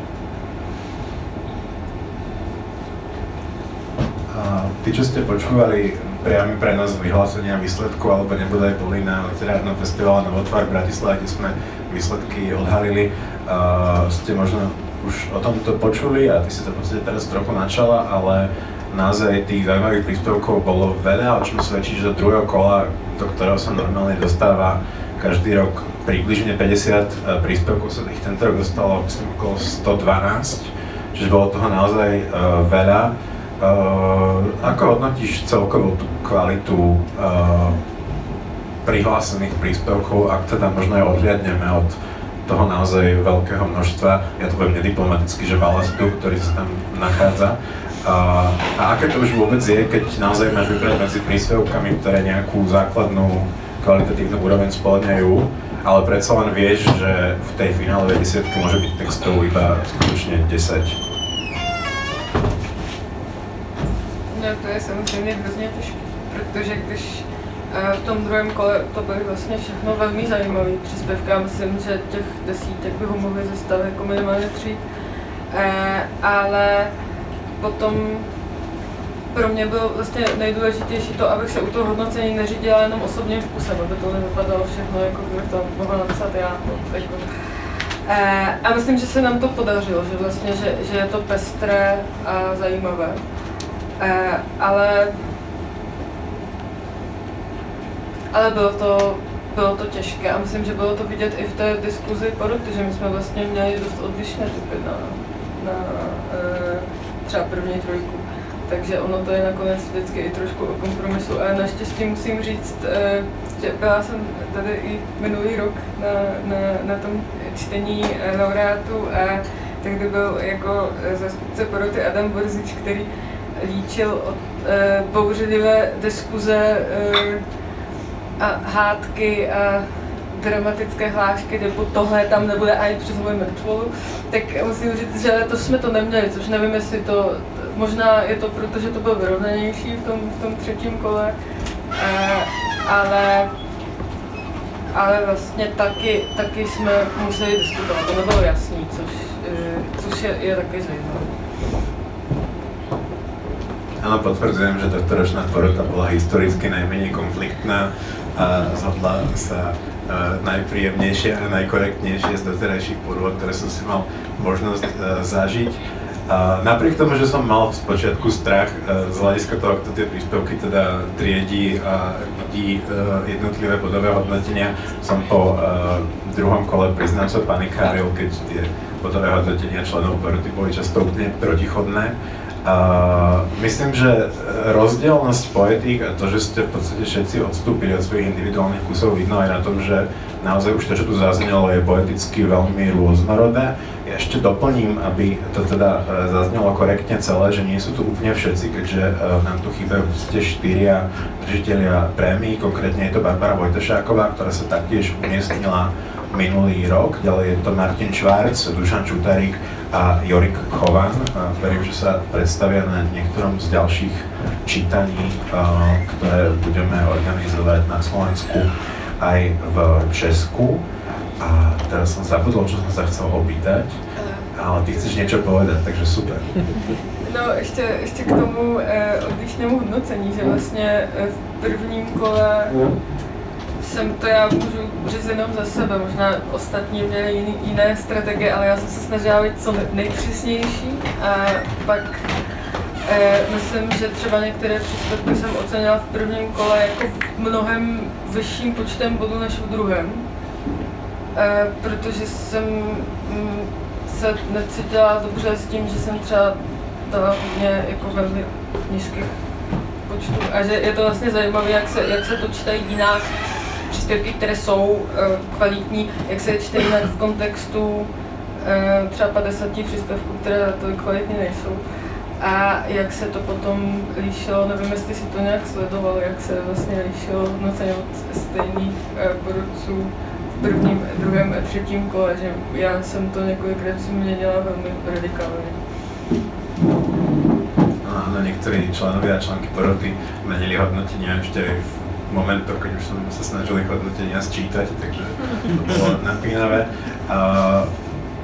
A tí, čo ste počúvali priamy prenos vyhlásenia výsledku, alebo nebodaj boli na literárnom festivale Novotvar v Bratislave, kde sme výsledky odhalili. Uh, ste možno už o tomto počuli a ty si to podstate teraz trochu načala, ale naozaj tých zaujímavých príspevkov bolo veľa, o čom svedčí, že do druhého kola, do ktorého sa normálne dostáva každý rok približne 50 e, príspevkov sa ich tento rok dostalo myslím, okolo 112, čiže bolo toho naozaj uh, veľa. Uh, ako hodnotíš celkovú tú kvalitu uh, prihlásených príspevkov, ak teda možno aj odhľadneme od toho naozaj veľkého množstva, ja to poviem nediplomaticky, že balastu, ktorý sa tam nachádza. A, a aké to už vôbec je, keď naozaj máš vybrať medzi príspevkami, ktoré nejakú základnú kvalitatívnu úroveň spĺňajú, ale predsa len vieš, že v tej finálovej desiatke môže byť textov iba skutočne 10. No to je samozřejmě hrozně těžké, protože když v tom druhém kole to byly vlastně všechno velmi zajímavé příspěvky. Já myslím, že těch desítek by ho mohli zastavit jako minimálně tři. Ale potom pro mě bylo vlastně nejdůležitější to, abych se u toho hodnocení neřídila jenom osobním způsobem, aby to nevypadalo všechno, jako kdybych to mohla napsat já. Jako. A myslím, že se nám to podařilo, že vlastně, že, že je to pestré a zajímavé. Ale ale bylo to, bylo to těžké a myslím, že bylo to vidět i v té diskuzi poroty, že my jsme vlastně měli dost odlišné typy na, na e, třeba první trojku. Takže ono to je nakonec vždycky i trošku o kompromisu a naštěstí musím říct, e, že byla jsem tady i minulý rok na, na, na tom čtení e, laureátu a tehdy byl jako zastupce poroty Adam Borzič, který líčil od e, bouřlivé diskuze e, a hádky a dramatické hlášky, nebo tohle tam nebude ani přes moji mrtvolu, tak musím říct, že to jsme to neměli, což nevím, jestli to, možná je to proto, že to bylo vyrovnanější v tom, v tom třetím kole, ale, ale vlastně taky, taky jsme museli diskutovat, to nebylo jasný, což, e, což je, je taky zajímavé. Áno, potvrdzujem, že tohto ročná porota bola historicky najmenej konfliktná zhodla sa uh, najpríjemnejšie a najkorektnejšie z doterajších porôd, ktoré som si mal možnosť uh, zažiť. Napriek tomu, že som mal v spočiatku strach uh, z hľadiska toho, kto tie príspevky teda triedí a vidí jednotlivé bodové hodnotenia, som po uh, druhom kole priznám sa panikáril, keď tie bodové hodnotenia členov poroty boli často úplne protichodné. Myslím, že rozdielnosť poetík a to, že ste v podstate všetci odstúpili od svojich individuálnych kusov, vidno aj na tom, že naozaj už to, čo tu zaznelo, je poeticky veľmi rôznorodé. Ja ešte doplním, aby to teda uh, zaznelo korektne celé, že nie sú tu úplne všetci, keďže uh, nám tu chýbajú ste štyria držiteľia prémií, konkrétne je to Barbara Vojtešáková, ktorá sa taktiež umiestnila minulý rok. Ďalej je to Martin Švárc, Dušan Čutarík a Jorik Chovan. Verím, že sa predstavia na niektorom z ďalších čítaní, ktoré budeme organizovať na Slovensku aj v Česku. A teraz som zabudol, čo som sa chcel opýtať, ale ty chceš niečo povedať, takže super. No, ještě, ještě k tomu eh, odlišnému hodnocení, že vlastně eh, v prvním kole jsem to já můžu říct jenom za sebe, možná ostatní měli jiný, jiné strategie, ale já jsem se snažila být co nejpřesnější a pak eh, myslím, že třeba některé příspěvky jsem ocenila v prvním kole jako mnohem vyšším počtem bodů než v druhém, eh, protože jsem mm, se necítila dobře s tím, že jsem třeba dala hodně jako velmi nízkých počtů a že je to vlastně zajímavé, jak se, jak se to čte jinak, příspěvky, které jsou uh, kvalitní, jak se čte jinak v kontextu uh, třeba 50 příspěvků, které tolik kvalitní nejsou. A jak se to potom líšilo, nevím, jestli si to nějak sledoval, jak se vlastně líšilo hodnocení od stejných porodců v prvním, druhém a třetím kole, že já jsem to několikrát změnila velmi radikálně. Áno, niektorí členovia a členky poroty menili hodnotenia ešte v momentoch, keď už som sa snažil ich hodnotenia sčítať, takže to bolo napínavé. Uh,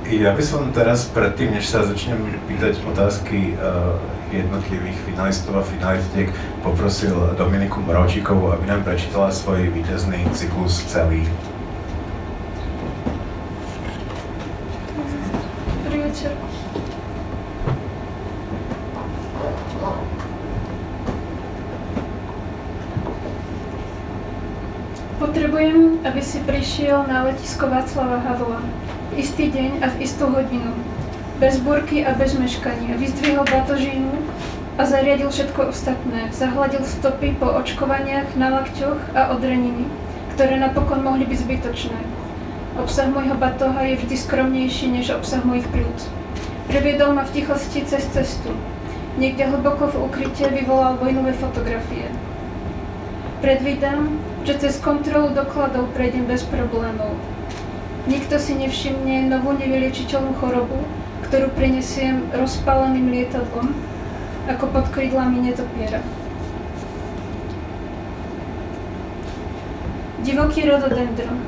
ja by som teraz predtým, než sa začnem pýtať otázky uh, jednotlivých finalistov a finalistiek poprosil Dominiku Moravčíkovú, aby nám prečítala svoj víťazný cyklus celý. Dobrý večer. Potrebujem, aby si prišiel na letisko Václava Havla. Istý deň a v istú hodinu. Bez burky a bez meškania. Vyzdvihol batožínu a zariadil všetko ostatné. Zahladil stopy po očkovaniach na lakťoch a odreniny, ktoré napokon mohli byť zbytočné. Obsah môjho batoha je vždy skromnejší než obsah mojich plúc. Previedol ma v tichosti cez cestu. Niekde hlboko v ukryte vyvolal vojnové fotografie. Predvídam, že cez kontrolu dokladov prejdem bez problémov. Nikto si nevšimne novú nevyliečiteľnú chorobu, ktorú prenesiem rozpáleným lietadlom, ako pod krídlami netopiera. Divoký rododendron.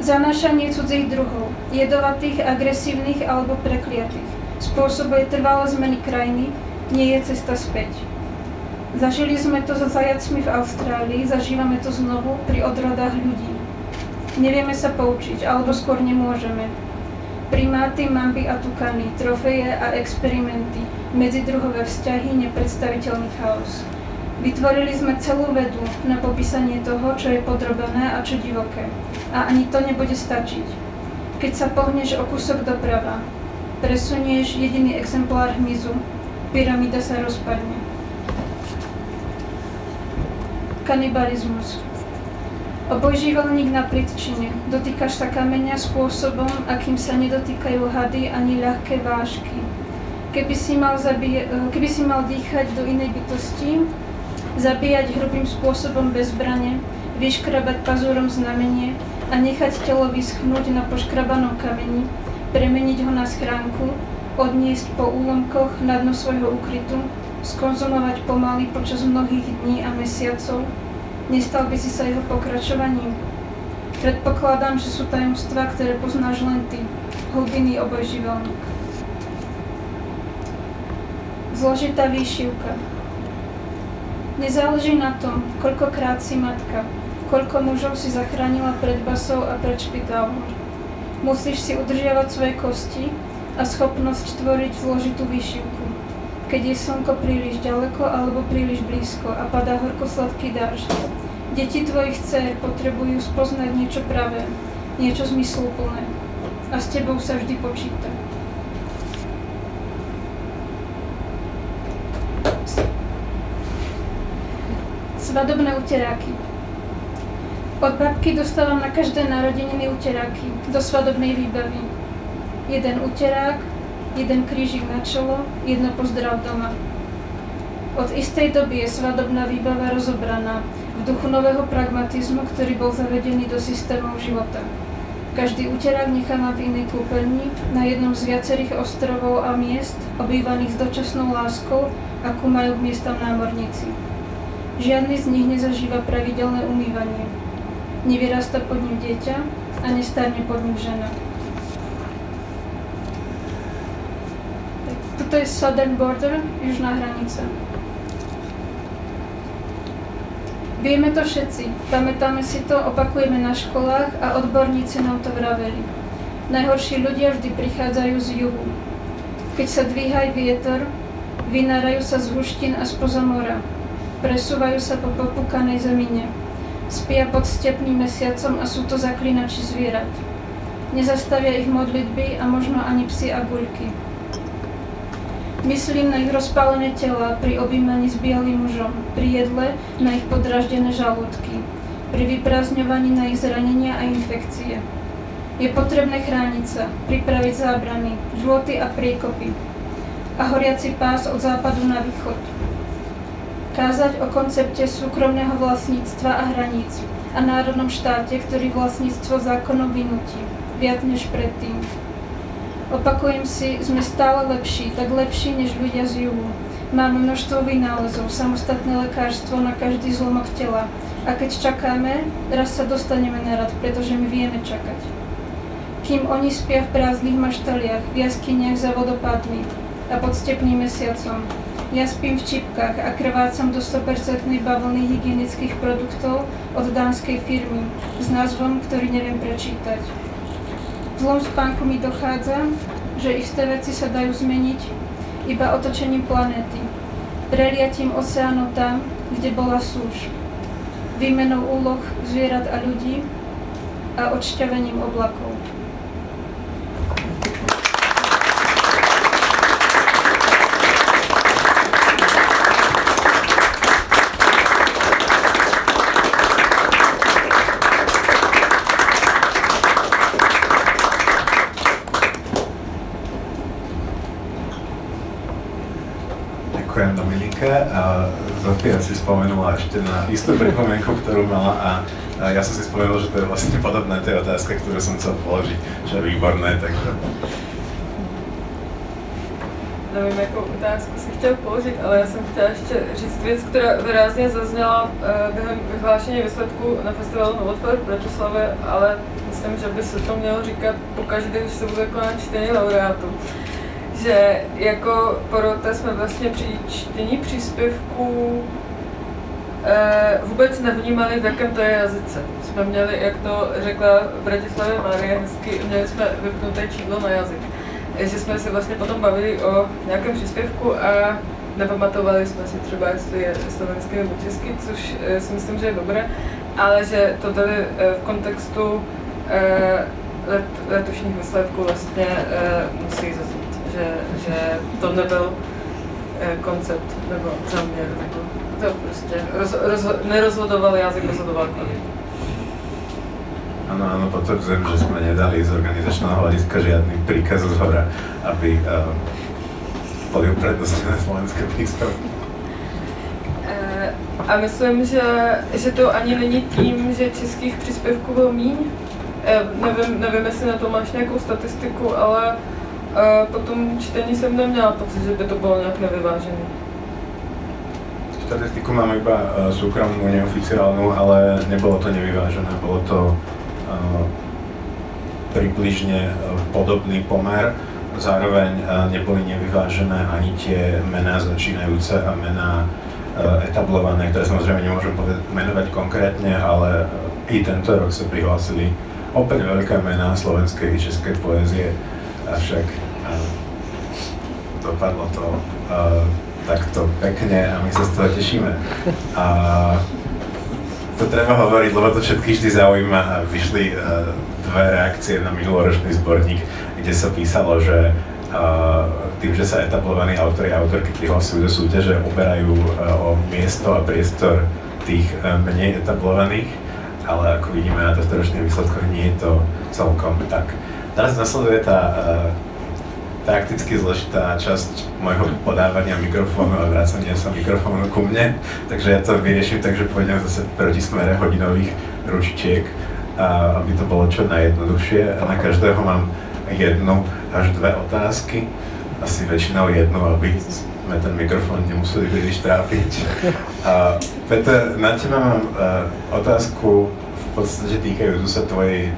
Zanášanie cudzích druhov, jedovatých, agresívnych alebo prekliatých, spôsobuje trvalé zmeny krajiny, nie je cesta späť. Zažili sme to so zajacmi v Austrálii, zažívame to znovu pri odrodách ľudí. Nevieme sa poučiť, alebo skôr nemôžeme. Primáty, mamby a tukany, trofeje a experimenty, medzidruhové vzťahy, nepredstaviteľný chaos. Vytvorili sme celú vedu na popísanie toho, čo je podrobené a čo divoké. A ani to nebude stačiť. Keď sa pohneš o kúsok doprava, presunieš jediný exemplár hmyzu, pyramída sa rozpadne. Kanibalizmus. Obojživelník na pritčine. Dotýkaš sa kameňa spôsobom, akým sa nedotýkajú hady ani ľahké vážky. Keby si mal, zabije, keby si mal dýchať do inej bytosti, zabíjať hrubým spôsobom bez zbrane, vyškrabať pazúrom znamenie a nechať telo vyschnúť na poškrabanom kameni, premeniť ho na schránku, odniesť po úlomkoch na dno svojho ukrytu, skonzumovať pomaly počas mnohých dní a mesiacov? Nestal by si sa jeho pokračovaním? Predpokladám, že sú tajomstvá, ktoré poznáš len ty, hlbiny obojživelník. Zložitá výšivka. Nezáleží na tom, koľkokrát si matka, koľko mužov si zachránila pred basou a pred špitálom. Musíš si udržiavať svoje kosti a schopnosť tvoriť zložitú výšivku keď je slnko príliš ďaleko alebo príliš blízko a padá horkosladký dážď. Deti tvojich dcer potrebujú spoznať niečo pravé, niečo zmysluplné. A s tebou sa vždy počíta. Svadobné uteráky. Od babky dostávam na každé narodeniny uteráky do svadobnej výbavy. Jeden uterák, jeden krížik na čelo, jedno pozdrav doma. Od istej doby je svadobná výbava rozobraná v duchu nového pragmatizmu, ktorý bol zavedený do systémov života. Každý úterák necháva v inej kúpeľni na jednom z viacerých ostrovov a miest, obývaných s dočasnou láskou, akú majú k miestam námorníci. Žiadny z nich nezažíva pravidelné umývanie. Nevyrasta pod ním dieťa a nestarne pod ním žena. Toto je Southern Border, južná hranica. Vieme to všetci, pamätáme si to, opakujeme na školách a odborníci nám to vraveli. Najhorší ľudia vždy prichádzajú z juhu. Keď sa dvíhaj vietor, vynárajú sa z huštín a spoza mora. Presúvajú sa po popúkanej zemine. Spia pod stepným mesiacom a sú to zaklinači zvierat. Nezastavia ich modlitby a možno ani psi a guľky. Myslím na ich rozpálené tela pri objímaní s bielým mužom, pri jedle na ich podraždené žalúdky, pri vyprázdňovaní na ich zranenia a infekcie. Je potrebné chrániť sa, pripraviť zábrany, žloty a priekopy a horiaci pás od západu na východ. Kázať o koncepte súkromného vlastníctva a hraníc a národnom štáte, ktorý vlastníctvo zákonom vynutí, viac než predtým. Opakujem si, sme stále lepší, tak lepší než ľudia z juhu. Máme množstvo vynálezov, samostatné lekárstvo na každý zlomok tela. A keď čakáme, raz sa dostaneme na rad, pretože my vieme čakať. Kým oni spia v prázdnych maštaliach, v jaskyniach za vodopádmi, a pod stepným mesiacom. Ja spím v čipkách a krvácam do 100% bavlny hygienických produktov od dánskej firmy s názvom, ktorý neviem prečítať. Zlom spánku mi dochádza, že isté veci sa dajú zmeniť iba otočením planéty, preliatím oceánu tam, kde bola súž, výmenou úloh zvierat a ľudí a odšťavením oblakov. Ďakujem Dominike. A Zofia si spomenula ešte na istú pripomienku, ktorú mala a, a ja som si spomenul, že to je vlastne podobné tej otázke, ktorú som chcel položiť, čo je výborné, takže nevím, jakou otázku si chtěl položit, ale já jsem chtěla ještě říct věc, která výrazně zazněla eh, během vyhlášení výsledků na festivalu Novotvor v Bratislavě, ale myslím, že by se to mělo říkat pokaždé, když se bude konat čtení laureátů. Že jako porota jsme vlastně při čtení příspěvků eh, vůbec nevnímali, v jakém to je jazyce. Jsme měli, jak to řekla v Bratislavě Marie hezky, měli jsme vypnuté čídlo na jazyk že jsme se vlastně potom bavili o nějakém příspěvku a nepamatovali jsme si třeba, jestli je slovenský nebo český, což eh, si myslím, že je dobré, ale že to tady eh, v kontextu let, letošních výsledků vlastně musí zaznít, že, že to nebyl koncept nebo záměr, nebo to prostě roz, roz, nerozhodoval jazyk, rozhodoval kvalita. Áno, áno, potvrdzujem, že sme nedali z organizačného hľadiska žiadny príkaz z hora, aby uh, boli uprednostnené slovenské príspevky. A myslím, že, že to ani není tím, že českých příspěvků bylo míň. Uh, nevím, nevím, jestli na to máš nějakou statistiku, ale uh, po tom čtení jsem neměla pocit, že by to bylo nějak nevyvážené. Statistiku mám iba uh, súkromnú, neoficiálnu, ale nebolo to nevyvážené, bolo to približne podobný pomer. Zároveň neboli nevyvážené ani tie mená začínajúce a mená etablované, ktoré samozrejme nemôžem menovať konkrétne, ale i tento rok sa prihlásili opäť veľké mená slovenskej i českej poézie, avšak dopadlo to takto pekne a my sa z toho tešíme. A to treba hovoriť, lebo to všetky vždy zaujíma a vyšli uh, dve reakcie na minuloročný zborník, kde sa písalo, že uh, tým, že sa etablovaní autori a autorky prihlasujú do súťaže, uberajú uh, o miesto a priestor tých uh, menej etablovaných, ale ako vidíme na tohto ročných výsledkoch, nie je to celkom tak. Teraz nasleduje tá uh, prakticky zložitá časť môjho podávania mikrofónu a vrácania sa mikrofónu ku mne, takže ja to vyrieším tak, že pôjdem zase proti smere hodinových ručičiek, a aby to bolo čo najjednoduchšie. A na každého mám jednu až dve otázky, asi väčšinou jednu, aby sme ten mikrofón nemuseli príliš trápiť. A Peter, na teba mám uh, otázku v podstate týkajúcu sa tvojej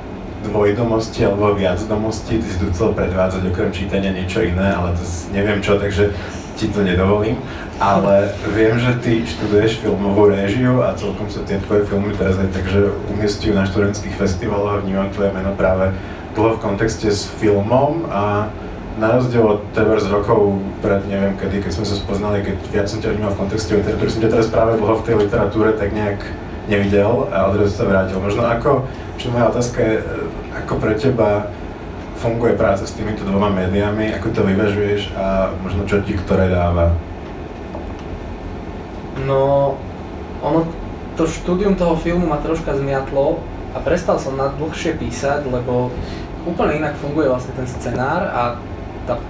dvojdomosti alebo viacdomosti, ty si tu chcel predvádzať okrem čítania niečo iné, ale to neviem čo, takže ti to nedovolím. Ale viem, že ty študuješ filmovú réžiu a celkom sa tie tvoje filmy teraz aj takže umiestňujú na študentských festivaloch vnímam tvoje meno práve dlho v kontexte s filmom a na rozdiel od teba z rokov pred neviem kedy, keď sme sa spoznali, keď viac som ťa vnímal v kontexte literatúry, som ťa teraz práve dlho v tej literatúre tak nejak nevidel a odrazu sa vrátil. Možno ako, čo moja otázka je, ako pre teba funguje práca s týmito dvoma médiami, ako to vyvažuješ a možno čo ti ktoré dáva? No, ono, to štúdium toho filmu ma troška zmiatlo a prestal som na dlhšie písať, lebo úplne inak funguje vlastne ten scenár a tá,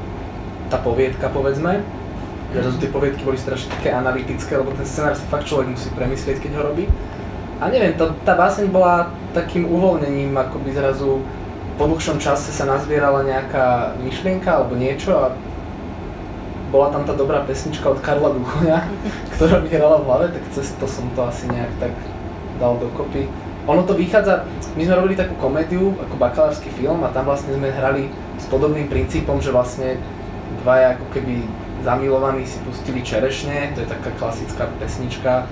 tá poviedka, povedzme. Že tie poviedky boli strašne také analytické, lebo ten scenár si fakt človek musí premyslieť, keď ho robí. A neviem, to, tá báseň bola takým uvoľnením, akoby zrazu po dlhšom čase sa nazbierala nejaká myšlienka alebo niečo a bola tam tá dobrá pesnička od Karla Duchoňa, ktorá mi hrala v hlave, tak cez to som to asi nejak tak dal dokopy. Ono to vychádza, my sme robili takú komédiu, ako bakalársky film a tam vlastne sme hrali s podobným princípom, že vlastne dvaja ako keby zamilovaní si pustili Čerešne, to je taká klasická pesnička,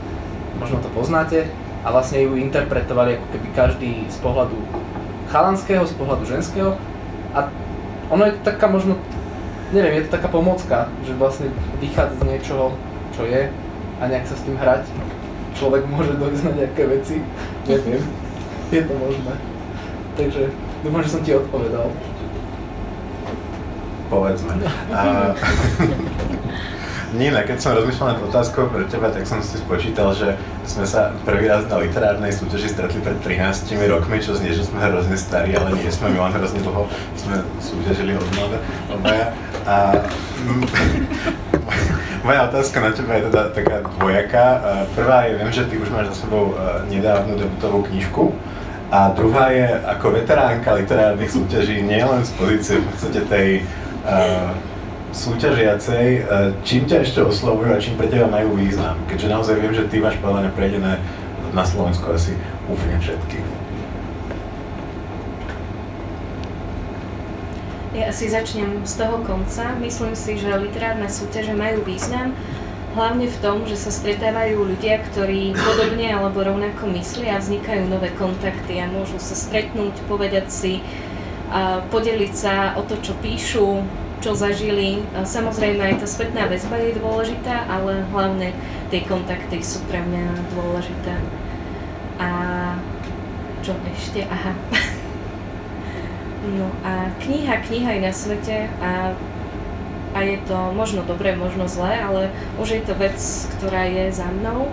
možno to poznáte, a vlastne ju interpretovali ako keby každý z pohľadu chalanského, z pohľadu ženského a ono je to taká možno, neviem, je to taká pomocka, že vlastne vychádza z niečoho, čo je a nejak sa s tým hrať. Človek môže dojsť na nejaké veci, neviem, je to možné. Takže dúfam, že som ti odpovedal. Povedzme. A... Nina, keď som rozmýšľal nad otázkou pre teba, tak som si spočítal, že sme sa prvý raz na literárnej súťaži stretli pred 13 rokmi, čo znie, že sme hrozne starí, ale nie sme, my len hrozne dlho sme súťažili od mladé. A moja otázka na teba je teda taká dvojaká. Prvá je, viem, že ty už máš za sebou e, nedávnu debutovú knižku, a druhá je ako veteránka literárnych súťaží nielen z pozície v podstate tej uh, súťažiacej, e, čím ťa ešte oslovujú a čím pre teba majú význam? Keďže naozaj viem, že ty máš podľa prejdené na Slovensku asi úplne všetky. Ja asi začnem z toho konca. Myslím si, že literárne súťaže majú význam, hlavne v tom, že sa stretávajú ľudia, ktorí podobne alebo rovnako myslia a vznikajú nové kontakty a môžu sa stretnúť, povedať si, a podeliť sa o to, čo píšu, čo zažili. Samozrejme aj tá spätná väzba je dôležitá, ale hlavne tie kontakty sú pre mňa dôležité. A čo ešte? Aha. No a kniha, kniha je na svete a, a je to možno dobré, možno zlé, ale už je to vec, ktorá je za mnou.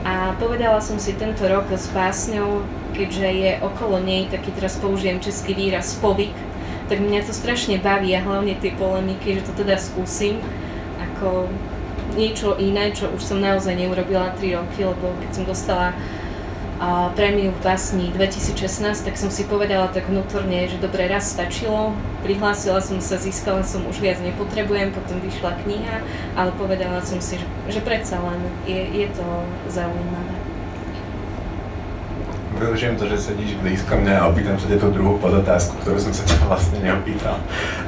A povedala som si tento rok s básňou, keďže je okolo nej taký, teraz použijem český výraz, povyk, tak mňa to strašne baví a hlavne tie polemiky, že to teda skúsim ako niečo iné, čo už som naozaj neurobila 3 roky, lebo keď som dostala a prémiu v básni 2016, tak som si povedala tak vnútorne, že dobre, raz stačilo, prihlásila som sa, získala som, už viac nepotrebujem, potom vyšla kniha, ale povedala som si, že, že predsa len je, je to zaujímavé využijem to, že sedíš blízko mňa a opýtam sa tú druhú podotázku, ktorú som sa ťa vlastne neopýtal.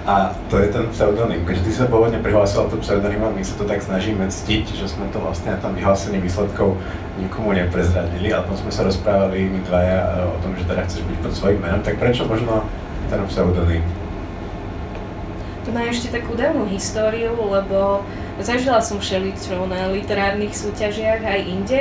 A to je ten pseudonym. Keďže ty sa pôvodne prihlásila to pseudonymom, my sa to tak snažíme ctiť, že sme to vlastne na tom vyhlásení výsledkov nikomu neprezradili, ale potom sme sa rozprávali my dvaja e, o tom, že teda chceš byť pod svojím menom, tak prečo možno ten pseudonym? To má ešte takú dávnu históriu, lebo zažila som všeličo na literárnych súťažiach aj inde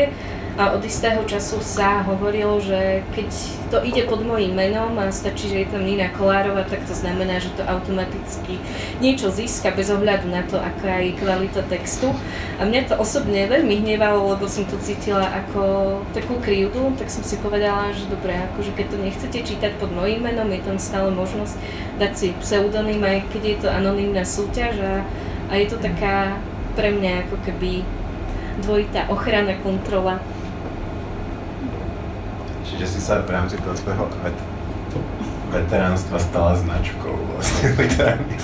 a od istého času sa hovorilo, že keď to ide pod mojím menom a stačí, že je tam Nina Kolárova, tak to znamená, že to automaticky niečo získa bez ohľadu na to, aká je kvalita textu. A mňa to osobne veľmi hnevalo, lebo som to cítila ako takú krivdu, tak som si povedala, že dobre, akože keď to nechcete čítať pod mojím menom, je tam stále možnosť dať si pseudonym, aj keď je to anonimná súťaž a, a je to taká pre mňa ako keby dvojitá ochrana, kontrola že si sa v rámci toho svojho vet, veteránstva stala značkou vlastne literárnych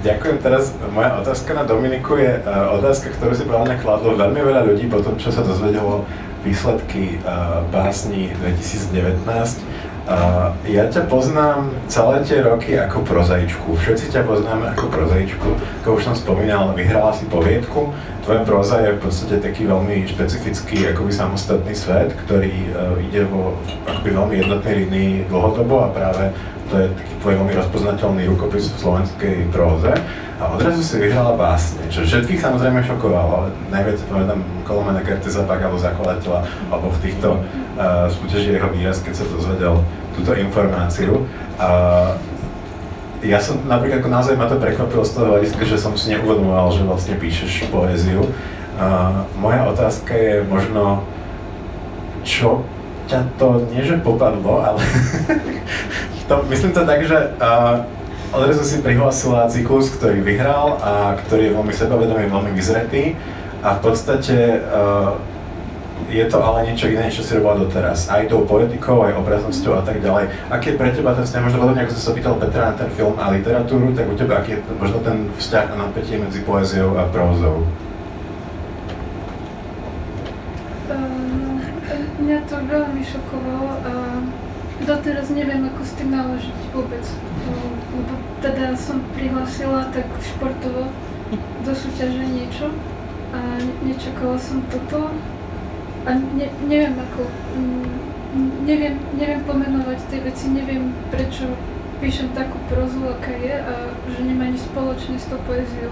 Ďakujem. Teraz moja otázka na Dominiku je otázka, ktorú si podľa mňa kladlo veľmi veľa ľudí po tom, čo sa dozvedelo výsledky básni 2019 Uh, ja ťa poznám celé tie roky ako prozaičku. Všetci ťa poznáme ako prozaičku. Ako už som spomínal, vyhrala si poviedku. Tvoja proza je v podstate taký veľmi špecifický, akoby samostatný svet, ktorý uh, ide vo akoby veľmi jednotnej línii dlhodobo a práve to je taký tvoj veľmi rozpoznateľný rukopis v slovenskej próze. A odrazu si vyhrala básne, čo všetkých samozrejme šokovalo. Najviac pamätám Kolomena Kerteza Pagalo, zakladateľa oboch týchto uh, súťaží jeho výraz, keď sa dozvedel túto informáciu. A ja som napríklad ako naozaj ma to prekvapilo z toho hľadiska, že som si neuvedomoval, že vlastne píšeš poéziu. A moja otázka je možno, čo ťa to nie že popadlo, ale to, myslím to tak, že uh, odrazu si prihlásila cyklus, ktorý vyhral a ktorý je veľmi sebavedomý, veľmi vyzretý a v podstate uh, je to ale niečo iné, čo si robila doteraz. Aj tou politikou, aj obraznosťou a tak ďalej. Aký je pre teba ten vzťah, možno podobne ako som sa pýtal Petra na ten film a literatúru, tak u teba aký je možno ten vzťah a napätie medzi poéziou a prózou? Uh, mňa to veľmi šokovalo. Uh, doteraz neviem, ako s tým naložiť vôbec. Lebo teda som prihlásila tak športovo do súťaže niečo a nečakala som toto a ne, neviem ako, neviem, neviem pomenovať tie veci, neviem prečo píšem takú prozu, aká je a že nemá nič spoločné s tou poéziou.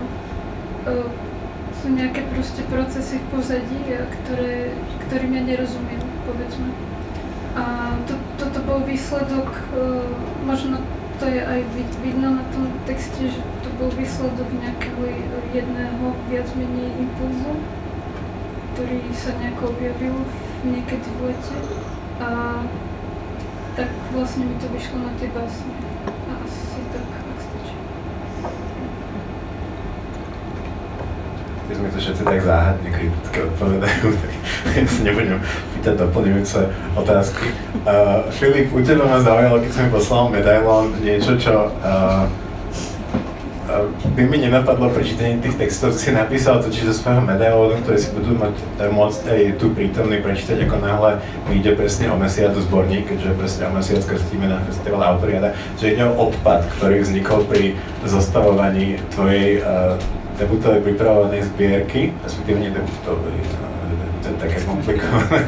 Uh, sú nejaké proste procesy v pozadí, ktoré, ktorým ja nerozumiem, povedzme. A to, toto bol výsledok, uh, možno to je aj vidno na tom texte, že to bol výsledok nejakého jedného viac menej impulzu, ktorý sa nejako objavil niekedy v lete. A tak vlastne mi to vyšlo na tie básne. A asi tak, ak stačí. Keď sme to všetci tak záhadne kriticky odpovedajú, tak ja sa nebudem pýtať doplňujúce otázky. Uh, Filip, u teba ma zaujalo, keď som mi poslal medailón, niečo, čo uh, by mi nenapadlo pri čítaní tých textov, si napísal totiž zo svojho medailónu, ktoré si budú mať môcť aj tu prítomný prečítať, ako náhle mi ide presne o mesiac zborník, keďže presne o mesiac krstíme na festival Autoriada, že ide o odpad, ktorý vznikol pri zostavovaní tvojej uh, debutovej pripravovanej zbierky, respektíve nie debutovej, uh, to je také komplikované.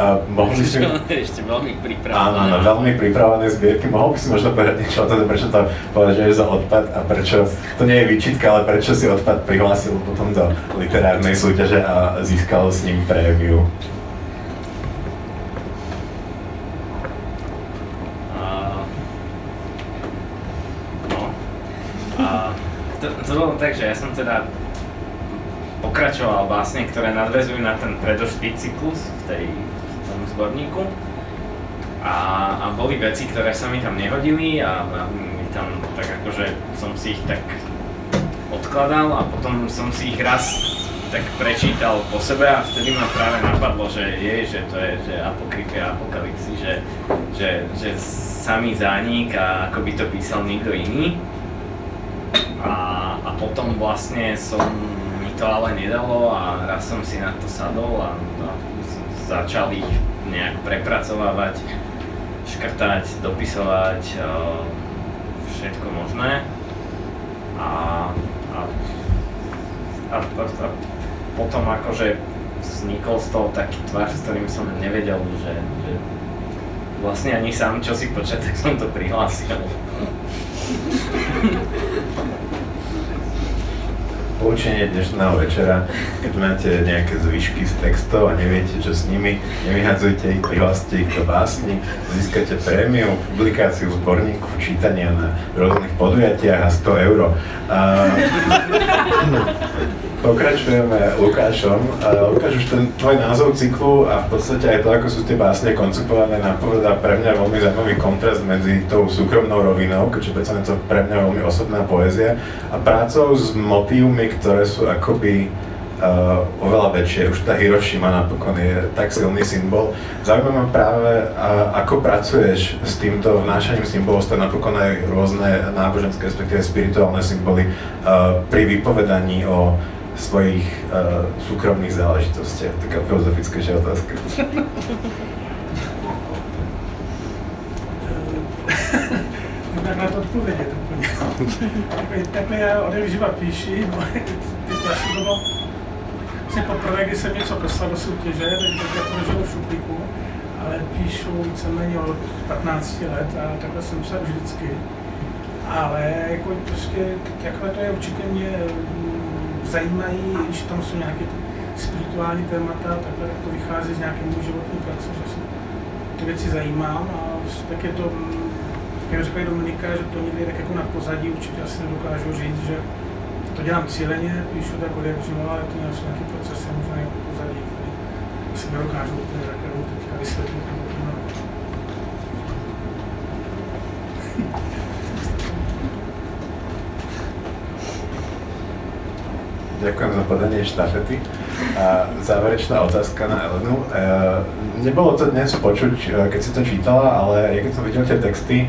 A mohol by si... Ešte veľmi pripravené. Áno, áno, veľmi pripravené zbierky. Mohol by si možno povedať niečo o tom, prečo to považuješ za odpad a prečo, to nie je výčitka, ale prečo si odpad prihlásil potom do literárnej súťaže a získal s ním prémiu? No. to, to bolo tak, že ja som teda pokračoval básne, ktoré nadvezujú na ten predošlý cyklus v tej zborníku. A, a boli veci, ktoré sa mi tam nehodili a, a mi tam tak akože som si ich tak odkladal a potom som si ich raz tak prečítal po sebe a vtedy ma práve napadlo, že je, že to je že apokryfy a apokalypsy, že, že, že samý zánik a ako by to písal niekto iný. A, a potom vlastne som mi to ale nedalo a raz som si na to sadol a, a začal ich nejak prepracovávať, škrtať, dopisovať, eh, všetko možné. A, a, a, a, a potom akože vznikol z toho taký tvar, s ktorým som nevedel, že, že vlastne ani sám, čo si počať, tak som to prihlásil. poučenie dnešného večera, keď máte nejaké zvyšky z textov a neviete, čo s nimi, nevyhadzujte ich, prihláste ich do básni, získate prémiu, publikáciu zborníku, čítania na rôznych podujatiach a 100 eur. A... Pokračujeme Lukášom. Lukáš, už ten tvoj názov cyklu a v podstate aj to, ako sú tie básne koncipované, napovedá pre mňa veľmi zaujímavý kontrast medzi tou súkromnou rovinou, keďže predsa to pre mňa veľmi osobná poézia, a prácou s motívmi, ktoré sú akoby uh, oveľa väčšie. Už tá Hiroshima napokon je tak silný symbol. Zaujíma ma práve, uh, ako pracuješ s týmto vnášaním symbolov, ste napokon aj rôzne náboženské, respektíve spirituálne symboly uh, pri vypovedaní o svojich uh, súkromných záležitostiach. Taká filozofickejšia otázka. tak na to odpovědět úplně. takhle, takhle já ode píši, teď jsem to vlastně poprvé, kdy jsem něco poslal do soutěže, tak já to leželo v šuplíku, ale píšu víceméně od 15 let a takhle jsem se už vždycky. Ale jako prostě takhle to je určitě mě zajímají, když tam jsou nějaké spirituální témata, takhle tak to vychází z nějaké můj životní praxe, že se ty věci zajímám a tak je to, jak řekla Dominika, že to někdy tak jako na pozadí, určitě asi nedokážu říct, že to dělám cíleně, píšu tak od jak ale to jsou nějaké procesy, možná jako pozadí, které si nedokážu úplně tak teďka vysvětlit nebo Ďakujem za podanie štafety. A záverečná otázka na Elenu. E, nebolo to dnes počuť, e, keď si to čítala, ale ja keď som videl tie texty, e,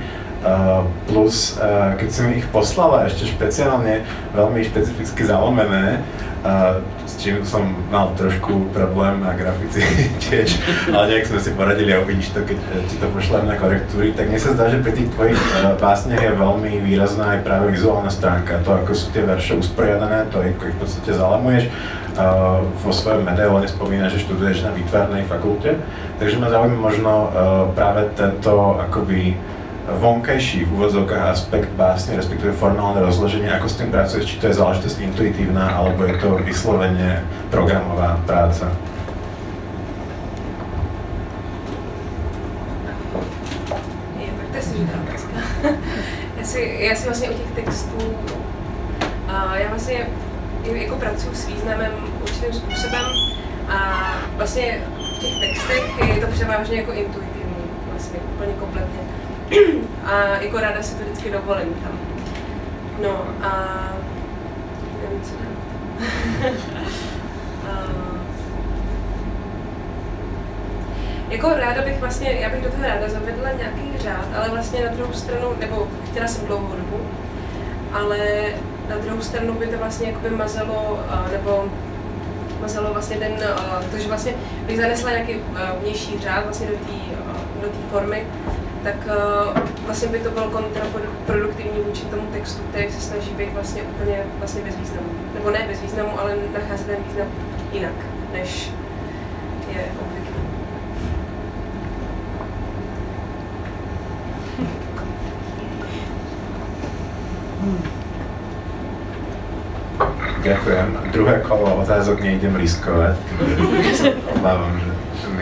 plus keď si mi ich poslala ešte špeciálne, veľmi špecificky zalomené, uh, čím som mal trošku problém na grafici tiež, ale nejak sme si poradili a uvidíš to, keď ti to pošlem na korektúry, tak mne sa zdá, že pri tých tvojich uh, básniach je veľmi výrazná aj práve vizuálna stránka, to ako sú tie verše usporiadané, to ich v podstate zalamuješ. Uh, vo svojom medailóne spomína, že študuješ na výtvarnej fakulte, takže ma zaujíma možno práve tento akoby vonkajší v úvodzovkách aspekt básne, respektíve formálne rozloženie, ako s tým pracuješ, či to je záležitosť intuitívna, alebo je to vyslovene programová práca? Já, si, vlastně u těch textů, a já vlastně jako pracuji s významem určitým způsobem a vlastně v těch textech je to převážně jako intuitivní, vlastně úplně kompletně. A jako ráda si to vždycky dovolím tam. No a nevím, co dál. a, jako ráda bych vlastně, já bych do toho ráda zavedla nějaký řád, ale vlastně na druhou stranu, nebo chtěla jsem dlouhou dobu, ale na druhou stranu by to vlastně jakoby mazalo, nebo mazalo vlastně ten, to, že vlastně bych zanesla nějaký vnější řád vlastně do té do formy, tak vlastně by to bylo kontraproduktivní vůči tomu textu, který se snaží být vlastně úplně vlastně bez významu. Nebo ne bez významu, ale nacházet ten význam jinak, než je obvykle. Ďakujem. Druhé kolo otázok nejdem riskovať. Obávam, že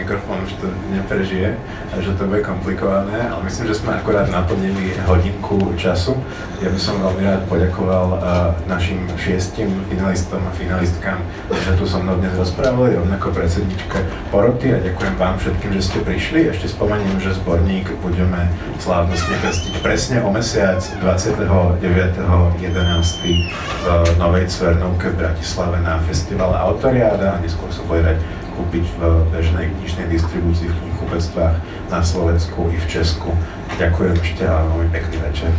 ten mikrofón už to neprežije a že to bude komplikované, ale myslím, že sme akorát naplnili hodinku času. Ja by som veľmi rád poďakoval uh, našim šiestim finalistom a finalistkám, že tu so mnou dnes rozprávali, rovnako predsedničke poroty a ďakujem vám všetkým, že ste prišli. Ešte spomeniem, že zborník budeme slávnostne krstiť presne o mesiac 29.11. v Novej Cvernovke v Bratislave na festivale Autoriáda a neskôr sa bude dať kúpiť v bežnej knižnej distribúcii v knihkupectvách na Slovensku i v Česku. Ďakujem ešte a veľmi pekný večer.